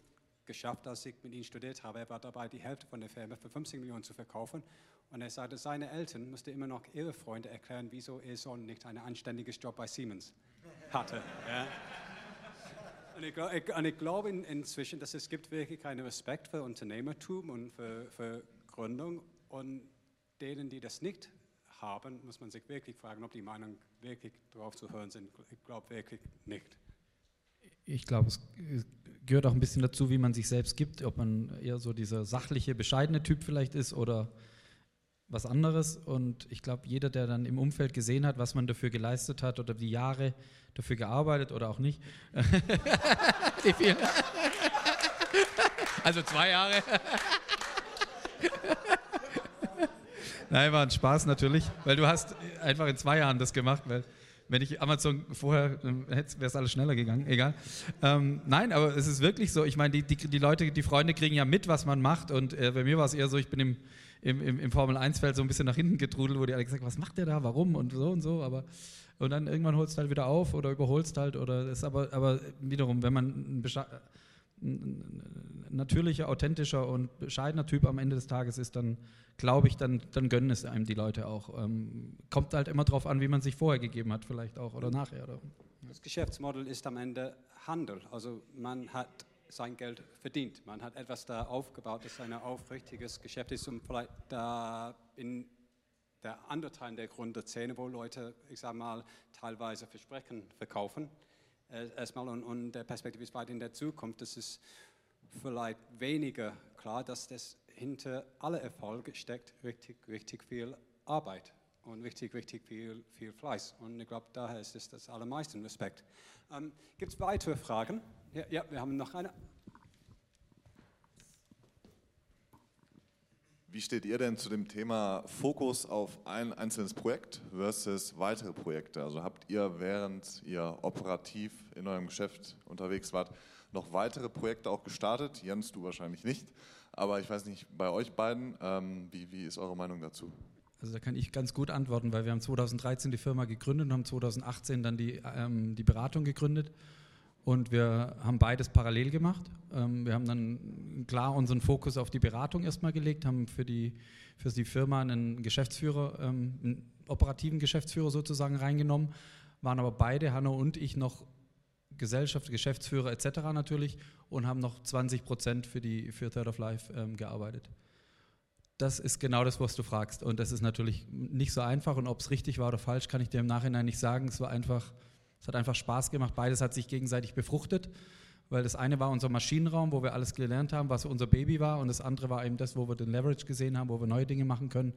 geschafft, als ich mit ihm studiert habe. Er war dabei, die Hälfte von der Firma für 50 Millionen zu verkaufen. Und er sagte, seine Eltern mussten immer noch ihre Freunde erklären, wieso ihr Sohn nicht einen anständigen Job bei Siemens hatte. <laughs> Ja. Und ich, ich, und ich glaube in, inzwischen, dass es gibt wirklich einen Respekt für Unternehmertum und für, für Gründung. Und denen, die das nicht haben, muss man sich wirklich fragen, ob die Meinungen wirklich drauf zu hören sind. Ich glaube wirklich nicht. Ich glaube, es gehört auch ein bisschen dazu, wie man sich selbst gibt, ob man eher so dieser sachliche, bescheidene Typ vielleicht ist oder was anderes. Und ich glaube, jeder, der dann im Umfeld gesehen hat, was man dafür geleistet hat oder die Jahre dafür gearbeitet oder auch nicht. <laughs> also zwei Jahre. <laughs> Nein, war ein Spaß natürlich, weil du hast einfach in zwei Jahren das gemacht, weil wenn ich Amazon vorher, wäre es alles schneller gegangen, egal. Ähm, nein, aber es ist wirklich so, ich meine, die, die, die, Leute, die Freunde kriegen ja mit, was man macht und äh, bei mir war es eher so, ich bin im, im, im, im Formel-1-Feld so ein bisschen nach hinten getrudelt, wo die alle gesagt haben, was macht der da, warum und so und so, aber und dann irgendwann holst du halt wieder auf oder überholst halt oder ist aber, aber wiederum, wenn man ein, ein natürlicher, authentischer und bescheidener Typ am Ende des Tages ist, dann glaube ich, dann, dann gönnen es einem die Leute auch. Ähm, kommt halt immer darauf an, wie man sich vorher gegeben hat, vielleicht auch oder nachher. Oder? Das Geschäftsmodell ist am Ende Handel. Also man hat sein Geld verdient. Man hat etwas da aufgebaut, das ein aufrichtiges Geschäft ist und vielleicht da in der andere Teil der Gründerzähne, wo Leute, ich sage mal, teilweise Versprechen verkaufen. Äh, erstmal und, und der Perspektive ist weit in der Zukunft. Das ist vielleicht weniger klar, dass das hinter alle Erfolge steckt richtig, richtig viel Arbeit und richtig, richtig viel, viel Fleiß. Und ich glaube, daher ist es das allermeiste Respekt. Ähm, Gibt es weitere Fragen? Ja, ja, wir haben noch eine. Wie steht ihr denn zu dem Thema Fokus auf ein einzelnes Projekt versus weitere Projekte? Also habt ihr, während ihr operativ in eurem Geschäft unterwegs wart, noch weitere Projekte auch gestartet? Jens, du wahrscheinlich nicht. Aber ich weiß nicht, bei euch beiden, ähm, wie, wie ist eure Meinung dazu? Also da kann ich ganz gut antworten, weil wir haben 2013 die Firma gegründet und haben 2018 dann die, ähm, die Beratung gegründet. Und wir haben beides parallel gemacht. Ähm, wir haben dann klar unseren Fokus auf die Beratung erstmal gelegt, haben für die, für die Firma einen Geschäftsführer, ähm, einen operativen Geschäftsführer sozusagen reingenommen, waren aber beide, Hanno und ich, noch Gesellschaft, Geschäftsführer etc. natürlich und haben noch 20 Prozent für, für Third of Life ähm, gearbeitet. Das ist genau das, was du fragst. Und das ist natürlich nicht so einfach. Und ob es richtig war oder falsch, kann ich dir im Nachhinein nicht sagen. Es war einfach, es hat einfach Spaß gemacht. Beides hat sich gegenseitig befruchtet, weil das eine war unser Maschinenraum, wo wir alles gelernt haben, was unser Baby war. Und das andere war eben das, wo wir den Leverage gesehen haben, wo wir neue Dinge machen können.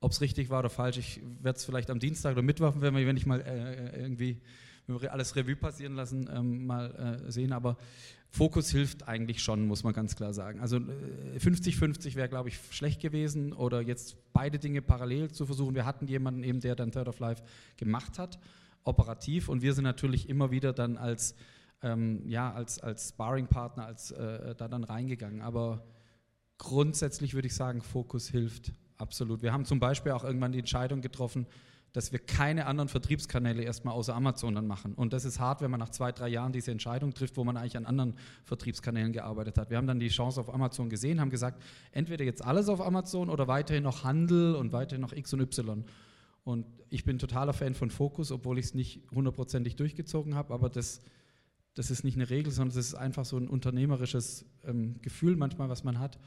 Ob es richtig war oder falsch, ich werde es vielleicht am Dienstag oder Mittwoch, wenn, wir, wenn ich mal äh, irgendwie wenn wir alles Revue passieren lassen, ähm, mal äh, sehen. Aber Fokus hilft eigentlich schon, muss man ganz klar sagen. Also 50-50 äh, wäre, glaube ich, schlecht gewesen oder jetzt beide Dinge parallel zu versuchen. Wir hatten jemanden eben, der dann Third of Life gemacht hat, operativ und wir sind natürlich immer wieder dann als, ähm, ja, als, als Sparring-Partner als, äh, da dann reingegangen. Aber grundsätzlich würde ich sagen, Fokus hilft absolut. Wir haben zum Beispiel auch irgendwann die Entscheidung getroffen, dass wir keine anderen Vertriebskanäle erstmal außer Amazon dann machen. Und das ist hart, wenn man nach zwei, drei Jahren diese Entscheidung trifft, wo man eigentlich an anderen Vertriebskanälen gearbeitet hat. Wir haben dann die Chance auf Amazon gesehen, haben gesagt, entweder jetzt alles auf Amazon oder weiterhin noch Handel und weiterhin noch X und Y. Und ich bin totaler Fan von Fokus, obwohl ich es nicht hundertprozentig durchgezogen habe, aber das, das ist nicht eine Regel, sondern es ist einfach so ein unternehmerisches ähm, Gefühl manchmal, was man hat.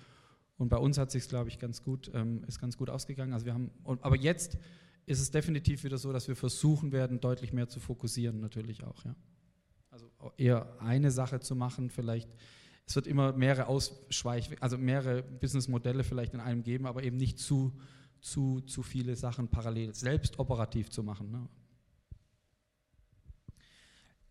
Und bei uns hat sich glaube ich, ganz gut, ähm, ist ganz gut ausgegangen. Also wir haben, aber jetzt ist es definitiv wieder so, dass wir versuchen werden, deutlich mehr zu fokussieren, natürlich auch. Ja. Also eher eine Sache zu machen, vielleicht. Es wird immer mehrere Ausschweich, also mehrere Businessmodelle vielleicht in einem geben, aber eben nicht zu, zu, zu viele Sachen parallel, selbst operativ zu machen. Ne?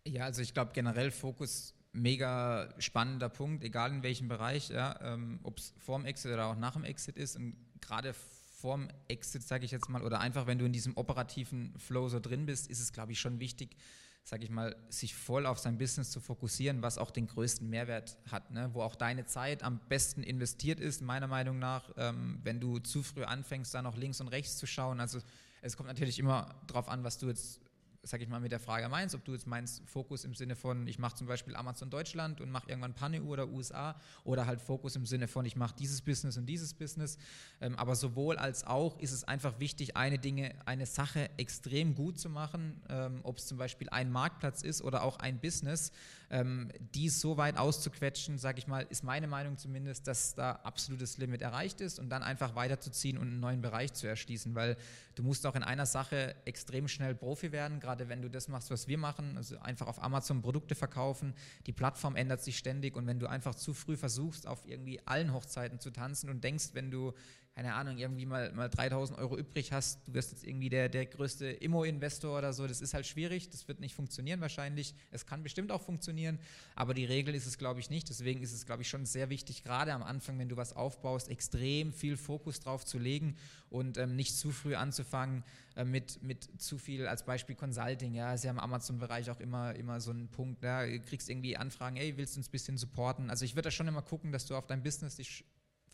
Ja, also ich glaube generell Fokus mega spannender Punkt, egal in welchem Bereich, ja, ähm, ob es vorm Exit oder auch nach dem Exit ist. Und gerade vorm Exit, sage ich jetzt mal, oder einfach, wenn du in diesem operativen Flow so drin bist, ist es, glaube ich, schon wichtig, sage ich mal, sich voll auf sein Business zu fokussieren, was auch den größten Mehrwert hat, ne? wo auch deine Zeit am besten investiert ist, meiner Meinung nach, ähm, wenn du zu früh anfängst, da noch links und rechts zu schauen. Also es kommt natürlich immer darauf an, was du jetzt sag ich mal, mit der Frage meinst, ob du jetzt meinst, Fokus im Sinne von, ich mache zum Beispiel Amazon Deutschland und mache irgendwann Paneu oder USA oder halt Fokus im Sinne von, ich mache dieses Business und dieses Business. Ähm, aber sowohl als auch ist es einfach wichtig, eine Dinge, eine Sache extrem gut zu machen, ähm, ob es zum Beispiel ein Marktplatz ist oder auch ein Business, ähm, dies so weit auszuquetschen, sage ich mal, ist meine Meinung zumindest, dass da absolutes Limit erreicht ist und dann einfach weiterzuziehen und einen neuen Bereich zu erschließen, weil du musst auch in einer Sache extrem schnell Profi werden, gerade wenn du das machst, was wir machen, also einfach auf Amazon Produkte verkaufen, die Plattform ändert sich ständig und wenn du einfach zu früh versuchst, auf irgendwie allen Hochzeiten zu tanzen und denkst, wenn du keine Ahnung, irgendwie mal, mal 3000 Euro übrig hast, du wirst jetzt irgendwie der, der größte Immo-Investor oder so, das ist halt schwierig, das wird nicht funktionieren wahrscheinlich. Es kann bestimmt auch funktionieren, aber die Regel ist es, glaube ich, nicht. Deswegen ist es, glaube ich, schon sehr wichtig, gerade am Anfang, wenn du was aufbaust, extrem viel Fokus drauf zu legen und ähm, nicht zu früh anzufangen äh, mit, mit zu viel, als Beispiel Consulting. Ja, ist ja im Amazon-Bereich auch immer, immer so ein Punkt, ja, du kriegst irgendwie Anfragen, ey, willst du uns ein bisschen supporten? Also ich würde da schon immer gucken, dass du auf dein Business dich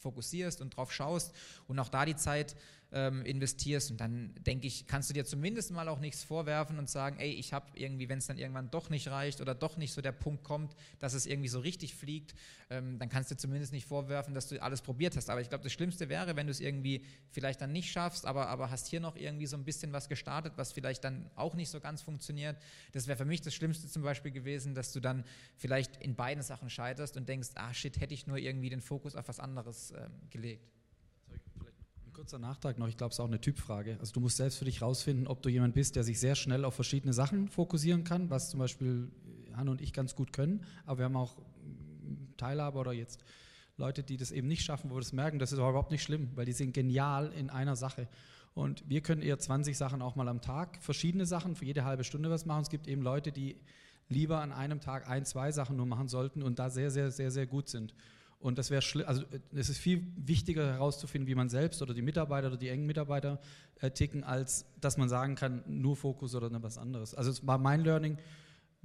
fokussierst und drauf schaust und auch da die Zeit ähm, investierst und dann denke ich, kannst du dir zumindest mal auch nichts vorwerfen und sagen, ey, ich habe irgendwie, wenn es dann irgendwann doch nicht reicht oder doch nicht so der Punkt kommt, dass es irgendwie so richtig fliegt, ähm, dann kannst du zumindest nicht vorwerfen, dass du alles probiert hast. Aber ich glaube, das Schlimmste wäre, wenn du es irgendwie vielleicht dann nicht schaffst, aber, aber hast hier noch irgendwie so ein bisschen was gestartet, was vielleicht dann auch nicht so ganz funktioniert. Das wäre für mich das Schlimmste zum Beispiel gewesen, dass du dann vielleicht in beiden Sachen scheiterst und denkst, ah shit, hätte ich nur irgendwie den Fokus auf was anderes ähm, gelegt kurzer Nachtrag noch, ich glaube, es ist auch eine Typfrage. Also du musst selbst für dich rausfinden, ob du jemand bist, der sich sehr schnell auf verschiedene Sachen fokussieren kann, was zum Beispiel Hanne und ich ganz gut können, aber wir haben auch Teilhaber oder jetzt Leute, die das eben nicht schaffen, wo wir das merken, das ist aber überhaupt nicht schlimm, weil die sind genial in einer Sache. Und wir können eher 20 Sachen auch mal am Tag, verschiedene Sachen, für jede halbe Stunde was machen. Es gibt eben Leute, die lieber an einem Tag ein, zwei Sachen nur machen sollten und da sehr, sehr, sehr, sehr gut sind. Und das wäre also äh, es ist viel wichtiger herauszufinden, wie man selbst oder die Mitarbeiter oder die engen Mitarbeiter äh, ticken, als dass man sagen kann, nur Fokus oder was anderes. Also es war mein Learning,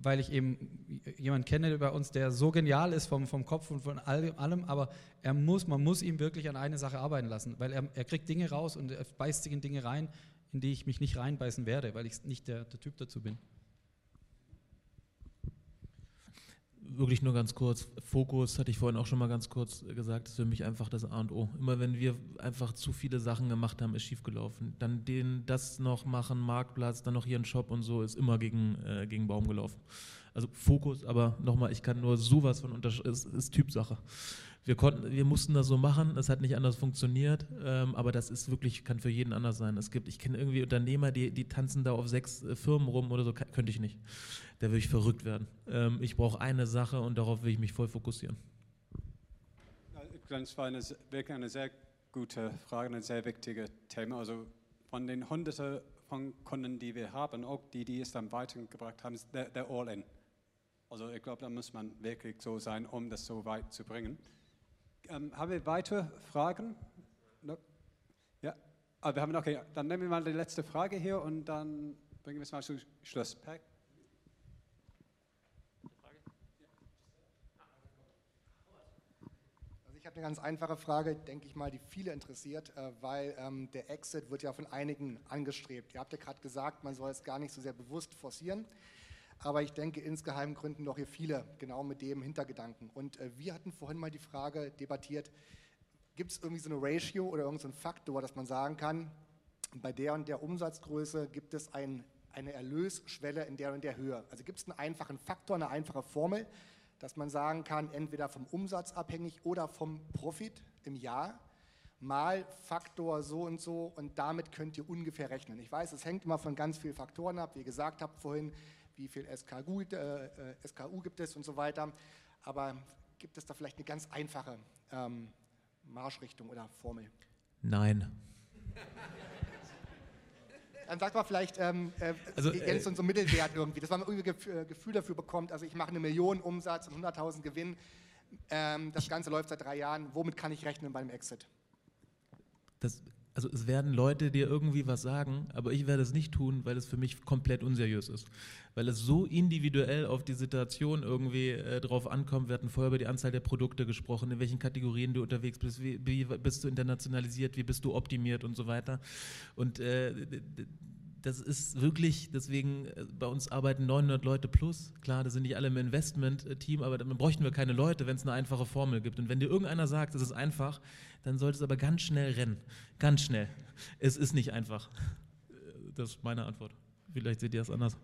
weil ich eben jemanden kenne bei uns, der so genial ist vom, vom Kopf und von allem, aber er muss, man muss ihm wirklich an eine Sache arbeiten lassen, weil er, er kriegt Dinge raus und er beißt sich in Dinge rein, in die ich mich nicht reinbeißen werde, weil ich nicht der, der Typ dazu bin. Wirklich nur ganz kurz, Fokus, hatte ich vorhin auch schon mal ganz kurz gesagt, ist für mich einfach das A und O. Immer wenn wir einfach zu viele Sachen gemacht haben, ist schiefgelaufen. Dann den, das noch machen, Marktplatz, dann noch hier ein Shop und so, ist immer gegen, äh, gegen Baum gelaufen. Also Fokus, aber nochmal, ich kann nur sowas von unterscheiden, ist, ist Typsache wir konnten, wir mussten das so machen, es hat nicht anders funktioniert, ähm, aber das ist wirklich, kann für jeden anders sein. Es gibt, ich kenne irgendwie Unternehmer, die, die tanzen da auf sechs äh, Firmen rum oder so, könnte ich nicht. Da würde ich verrückt werden. Ähm, ich brauche eine Sache und darauf will ich mich voll fokussieren. Das war eine, wirklich eine sehr gute Frage, ein sehr wichtiges Thema. Also von den Hunderten von Kunden, die wir haben, auch die, die es dann weitergebracht haben, they're, they're all in. Also ich glaube, da muss man wirklich so sein, um das so weit zu bringen. Ähm, haben wir weitere Fragen? No? Ja, ah, wir haben, okay, dann nehmen wir mal die letzte Frage hier und dann bringen wir es mal zu Schluss. Per ich habe eine ganz einfache Frage, denke ich mal, die viele interessiert, äh, weil ähm, der Exit wird ja von einigen angestrebt. Ihr habt ja gerade gesagt, man soll es gar nicht so sehr bewusst forcieren. Aber ich denke, insgeheim gründen doch hier viele genau mit dem Hintergedanken. Und äh, wir hatten vorhin mal die Frage debattiert, gibt es irgendwie so eine Ratio oder irgendeinen so Faktor, dass man sagen kann, bei der und der Umsatzgröße gibt es ein, eine Erlösschwelle in der und der Höhe. Also gibt es einen einfachen Faktor, eine einfache Formel, dass man sagen kann, entweder vom Umsatz abhängig oder vom Profit im Jahr mal Faktor so und so und damit könnt ihr ungefähr rechnen. Ich weiß, es hängt immer von ganz vielen Faktoren ab. Wie gesagt habt vorhin, wie viel SKU, äh SKU gibt es und so weiter. Aber gibt es da vielleicht eine ganz einfache ähm, Marschrichtung oder Formel? Nein. Dann sagt mal vielleicht, ähm, äh, Also, Jens, äh, so ein Mittelwert irgendwie, dass man irgendwie Gef äh, Gefühl dafür bekommt. Also ich mache eine Million Umsatz und 100.000 Gewinn. Ähm, das Ganze läuft seit drei Jahren. Womit kann ich rechnen beim Exit? Das, also es werden Leute dir irgendwie was sagen, aber ich werde es nicht tun, weil es für mich komplett unseriös ist. Weil es so individuell auf die Situation irgendwie äh, drauf ankommt. Wir hatten vorher über die Anzahl der Produkte gesprochen, in welchen Kategorien du unterwegs bist, wie, wie bist du internationalisiert, wie bist du optimiert und so weiter. Und äh, das ist wirklich, deswegen, äh, bei uns arbeiten 900 Leute plus. Klar, das sind nicht alle im Investment-Team, aber dann bräuchten wir keine Leute, wenn es eine einfache Formel gibt. Und wenn dir irgendeiner sagt, es ist einfach, dann sollte es aber ganz schnell rennen. Ganz schnell. Es ist nicht einfach. Das ist meine Antwort. Vielleicht seht ihr es anders.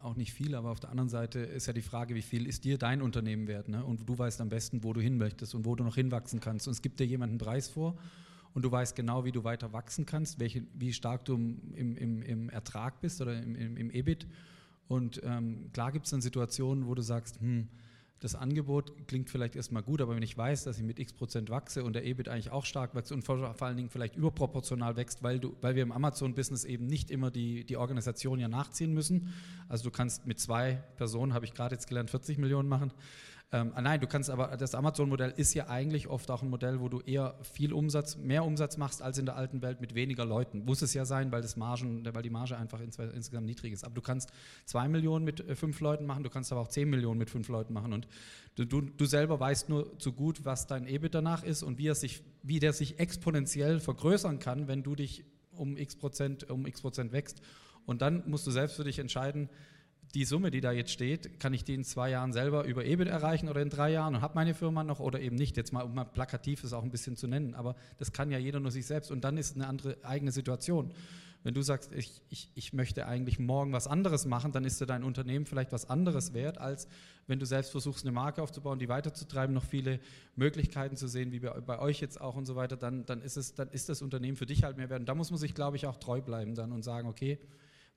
Auch nicht viel, aber auf der anderen Seite ist ja die Frage, wie viel ist dir dein Unternehmen wert? Ne? Und du weißt am besten, wo du hin möchtest und wo du noch hinwachsen kannst. Und es gibt dir jemand einen Preis vor und du weißt genau, wie du weiter wachsen kannst, welche, wie stark du im, im, im Ertrag bist oder im, im, im EBIT. Und ähm, klar gibt es dann Situationen, wo du sagst, hm, das Angebot klingt vielleicht erstmal gut, aber wenn ich weiß, dass ich mit x Prozent wachse und der EBIT eigentlich auch stark wächst und vor, allen Dingen vielleicht überproportional wächst, weil, du, weil wir im Amazon-Business eben nicht immer die, die Organisation ja nachziehen müssen. Also du kannst mit zwei Personen, habe ich gerade jetzt gelernt, 40 Millionen machen. Ähm, ah, nein, du kannst aber, das Amazon-Modell ist ja eigentlich oft auch ein Modell, wo du eher viel Umsatz, mehr Umsatz machst als in der alten Welt mit weniger Leuten. Muss es ja sein, weil, das Margen, weil die Marge einfach ins, insgesamt niedrig ist. Aber du kannst zwei Millionen mit äh, fünf Leuten machen, du kannst aber auch zehn Millionen mit fünf Leuten machen. Und du, du, du selber weißt nur zu gut, was dein EBIT danach ist und wie, er sich, wie der sich exponentiell vergrößern kann, wenn du dich um x Prozent, um x Prozent wächst. Und dann musst du selbst für dich entscheiden, die Summe, die da jetzt steht, kann ich die in zwei Jahren selber über EBIT erreichen oder in drei Jahren und habe meine Firma noch oder eben nicht. Jetzt mal, um mal plakativ es auch ein bisschen zu nennen, aber das kann ja jeder nur sich selbst und dann ist eine andere eigene Situation. Wenn du sagst, ich, ich, ich möchte eigentlich morgen was anderes machen, dann ist dir dein Unternehmen vielleicht was anderes wert, als wenn du selbst versuchst, eine Marke aufzubauen, die weiterzutreiben, noch viele Möglichkeiten zu sehen, wie bei, bei euch jetzt auch und so weiter, dann, dann, ist es, dann ist das Unternehmen für dich halt mehr wert. Und da muss man sich, glaube ich, auch treu bleiben dann und sagen, okay,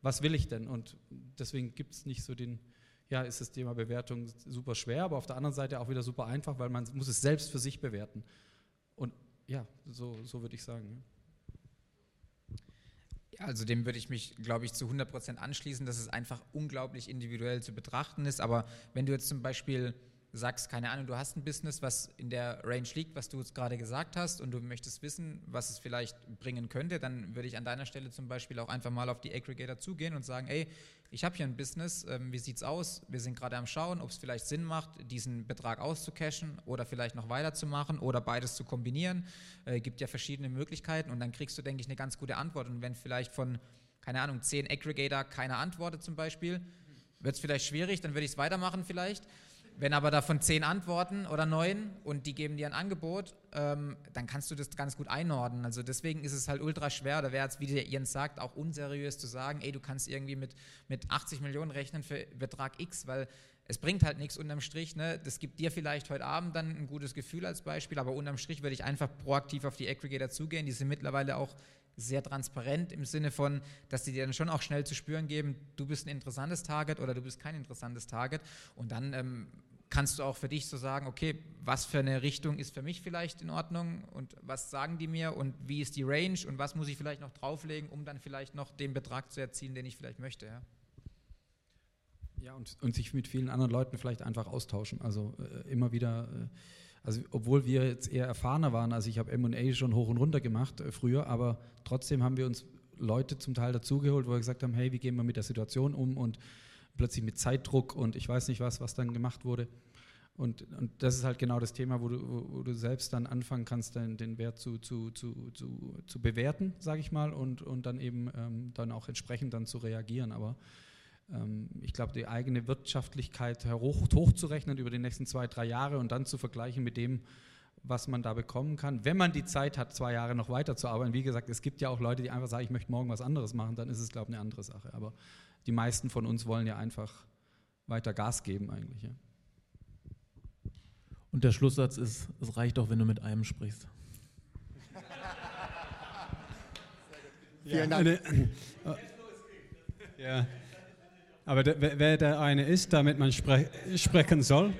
was will ich denn? Und deswegen gibt es nicht so den, ja, ist das Thema Bewertung super schwer, aber auf der anderen Seite auch wieder super einfach, weil man muss es selbst für sich bewerten. Und ja, so, so würde ich sagen. Ja. Also dem würde ich mich, glaube ich, zu 100% anschließen, dass es einfach unglaublich individuell zu betrachten ist. Aber wenn du jetzt zum Beispiel sagst, keine Ahnung, du hast ein Business, was in der Range liegt, was du gerade gesagt hast, und du möchtest wissen, was es vielleicht bringen könnte, dann würde ich an deiner Stelle zum Beispiel auch einfach mal auf die Aggregator zugehen und sagen, ey, ich habe hier ein Business, ähm, wie sieht's aus? Wir sind gerade am Schauen, ob es vielleicht Sinn macht, diesen Betrag auszucashen oder vielleicht noch weiterzumachen oder beides zu kombinieren. Äh, gibt ja verschiedene Möglichkeiten und dann kriegst du, denke ich, eine ganz gute Antwort. Und wenn vielleicht von, keine Ahnung, zehn Aggregator keiner antwortet zum Beispiel, wird es vielleicht schwierig, dann würde ich es weitermachen vielleicht. Wenn aber davon zehn antworten oder neun und die geben dir ein Angebot, ähm, dann kannst du das ganz gut einordnen. Also deswegen ist es halt ultra schwer, oder wäre jetzt, wie der Jens sagt, auch unseriös zu sagen, ey, du kannst irgendwie mit, mit 80 Millionen rechnen für Betrag X, weil es bringt halt nichts unterm Strich. Ne? Das gibt dir vielleicht heute Abend dann ein gutes Gefühl als Beispiel, aber unterm Strich würde ich einfach proaktiv auf die Aggregator zugehen. Die sind mittlerweile auch sehr transparent im Sinne von, dass die dir dann schon auch schnell zu spüren geben, du bist ein interessantes Target oder du bist kein interessantes Target. Und dann ähm, kannst du auch für dich so sagen, okay, was für eine Richtung ist für mich vielleicht in Ordnung und was sagen die mir und wie ist die Range und was muss ich vielleicht noch drauflegen, um dann vielleicht noch den Betrag zu erzielen, den ich vielleicht möchte. Ja. Ja, und, und sich mit vielen anderen Leuten vielleicht einfach austauschen. Also äh, immer wieder, äh, also obwohl wir jetzt eher erfahrener waren, also ich habe MA schon hoch und runter gemacht äh, früher, aber trotzdem haben wir uns Leute zum Teil dazugeholt, wo wir gesagt haben, hey, wie gehen wir mit der Situation um und plötzlich mit Zeitdruck und ich weiß nicht was, was dann gemacht wurde. Und, und das ist halt genau das Thema, wo du, wo, du selbst dann anfangen kannst, den, den Wert zu, zu, zu, zu, zu bewerten, sage ich mal, und, und dann eben ähm, dann auch entsprechend dann zu reagieren. Aber ich glaube, die eigene Wirtschaftlichkeit hoch, hochzurechnen über die nächsten zwei, drei Jahre und dann zu vergleichen mit dem, was man da bekommen kann. Wenn man die Zeit hat, zwei Jahre noch weiterzuarbeiten, wie gesagt, es gibt ja auch Leute, die einfach sagen, ich möchte morgen was anderes machen, dann ist es, glaube ich, eine andere Sache. Aber die meisten von uns wollen ja einfach weiter Gas geben eigentlich. Ja. Und der Schlusssatz ist, es reicht auch, wenn du mit einem sprichst. Vielen Dank. Eine, ja. Aber der, wer- der eine ist, damit man spre sprechen soll?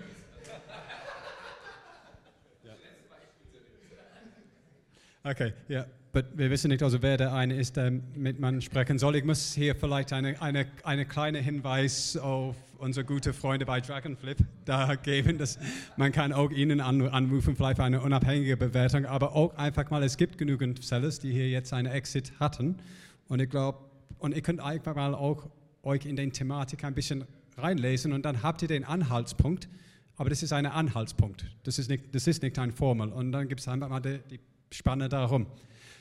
Okay, yeah. wir wissen nicht, also wer der eine ist, der mit man sprechen soll. Ich muss hier vielleicht eine, eine, eine kleine Hinweis auf unsere guten Freunde bei Dragonflip da geben, dass man kann auch ihnen anrufen, vielleicht eine unabhängige Bewertung, aber auch einfach mal, es gibt genügend Sellers, die hier jetzt eine Exit hatten und ich glaube, und ihr könnt einfach mal auch euch in den Thematik ein bisschen reinlesen und dann habt ihr den Anhaltspunkt, aber das ist ein Anhaltspunkt, das ist nicht, das ist nicht eine Formel und dann gibt es einfach mal die, die Spanne darum.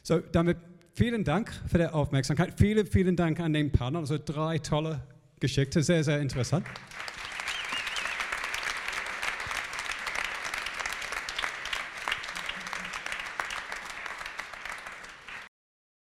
So, damit vielen Dank für die Aufmerksamkeit. Vielen, vielen Dank an den Partner. Also drei tolle Geschichten, sehr, sehr interessant.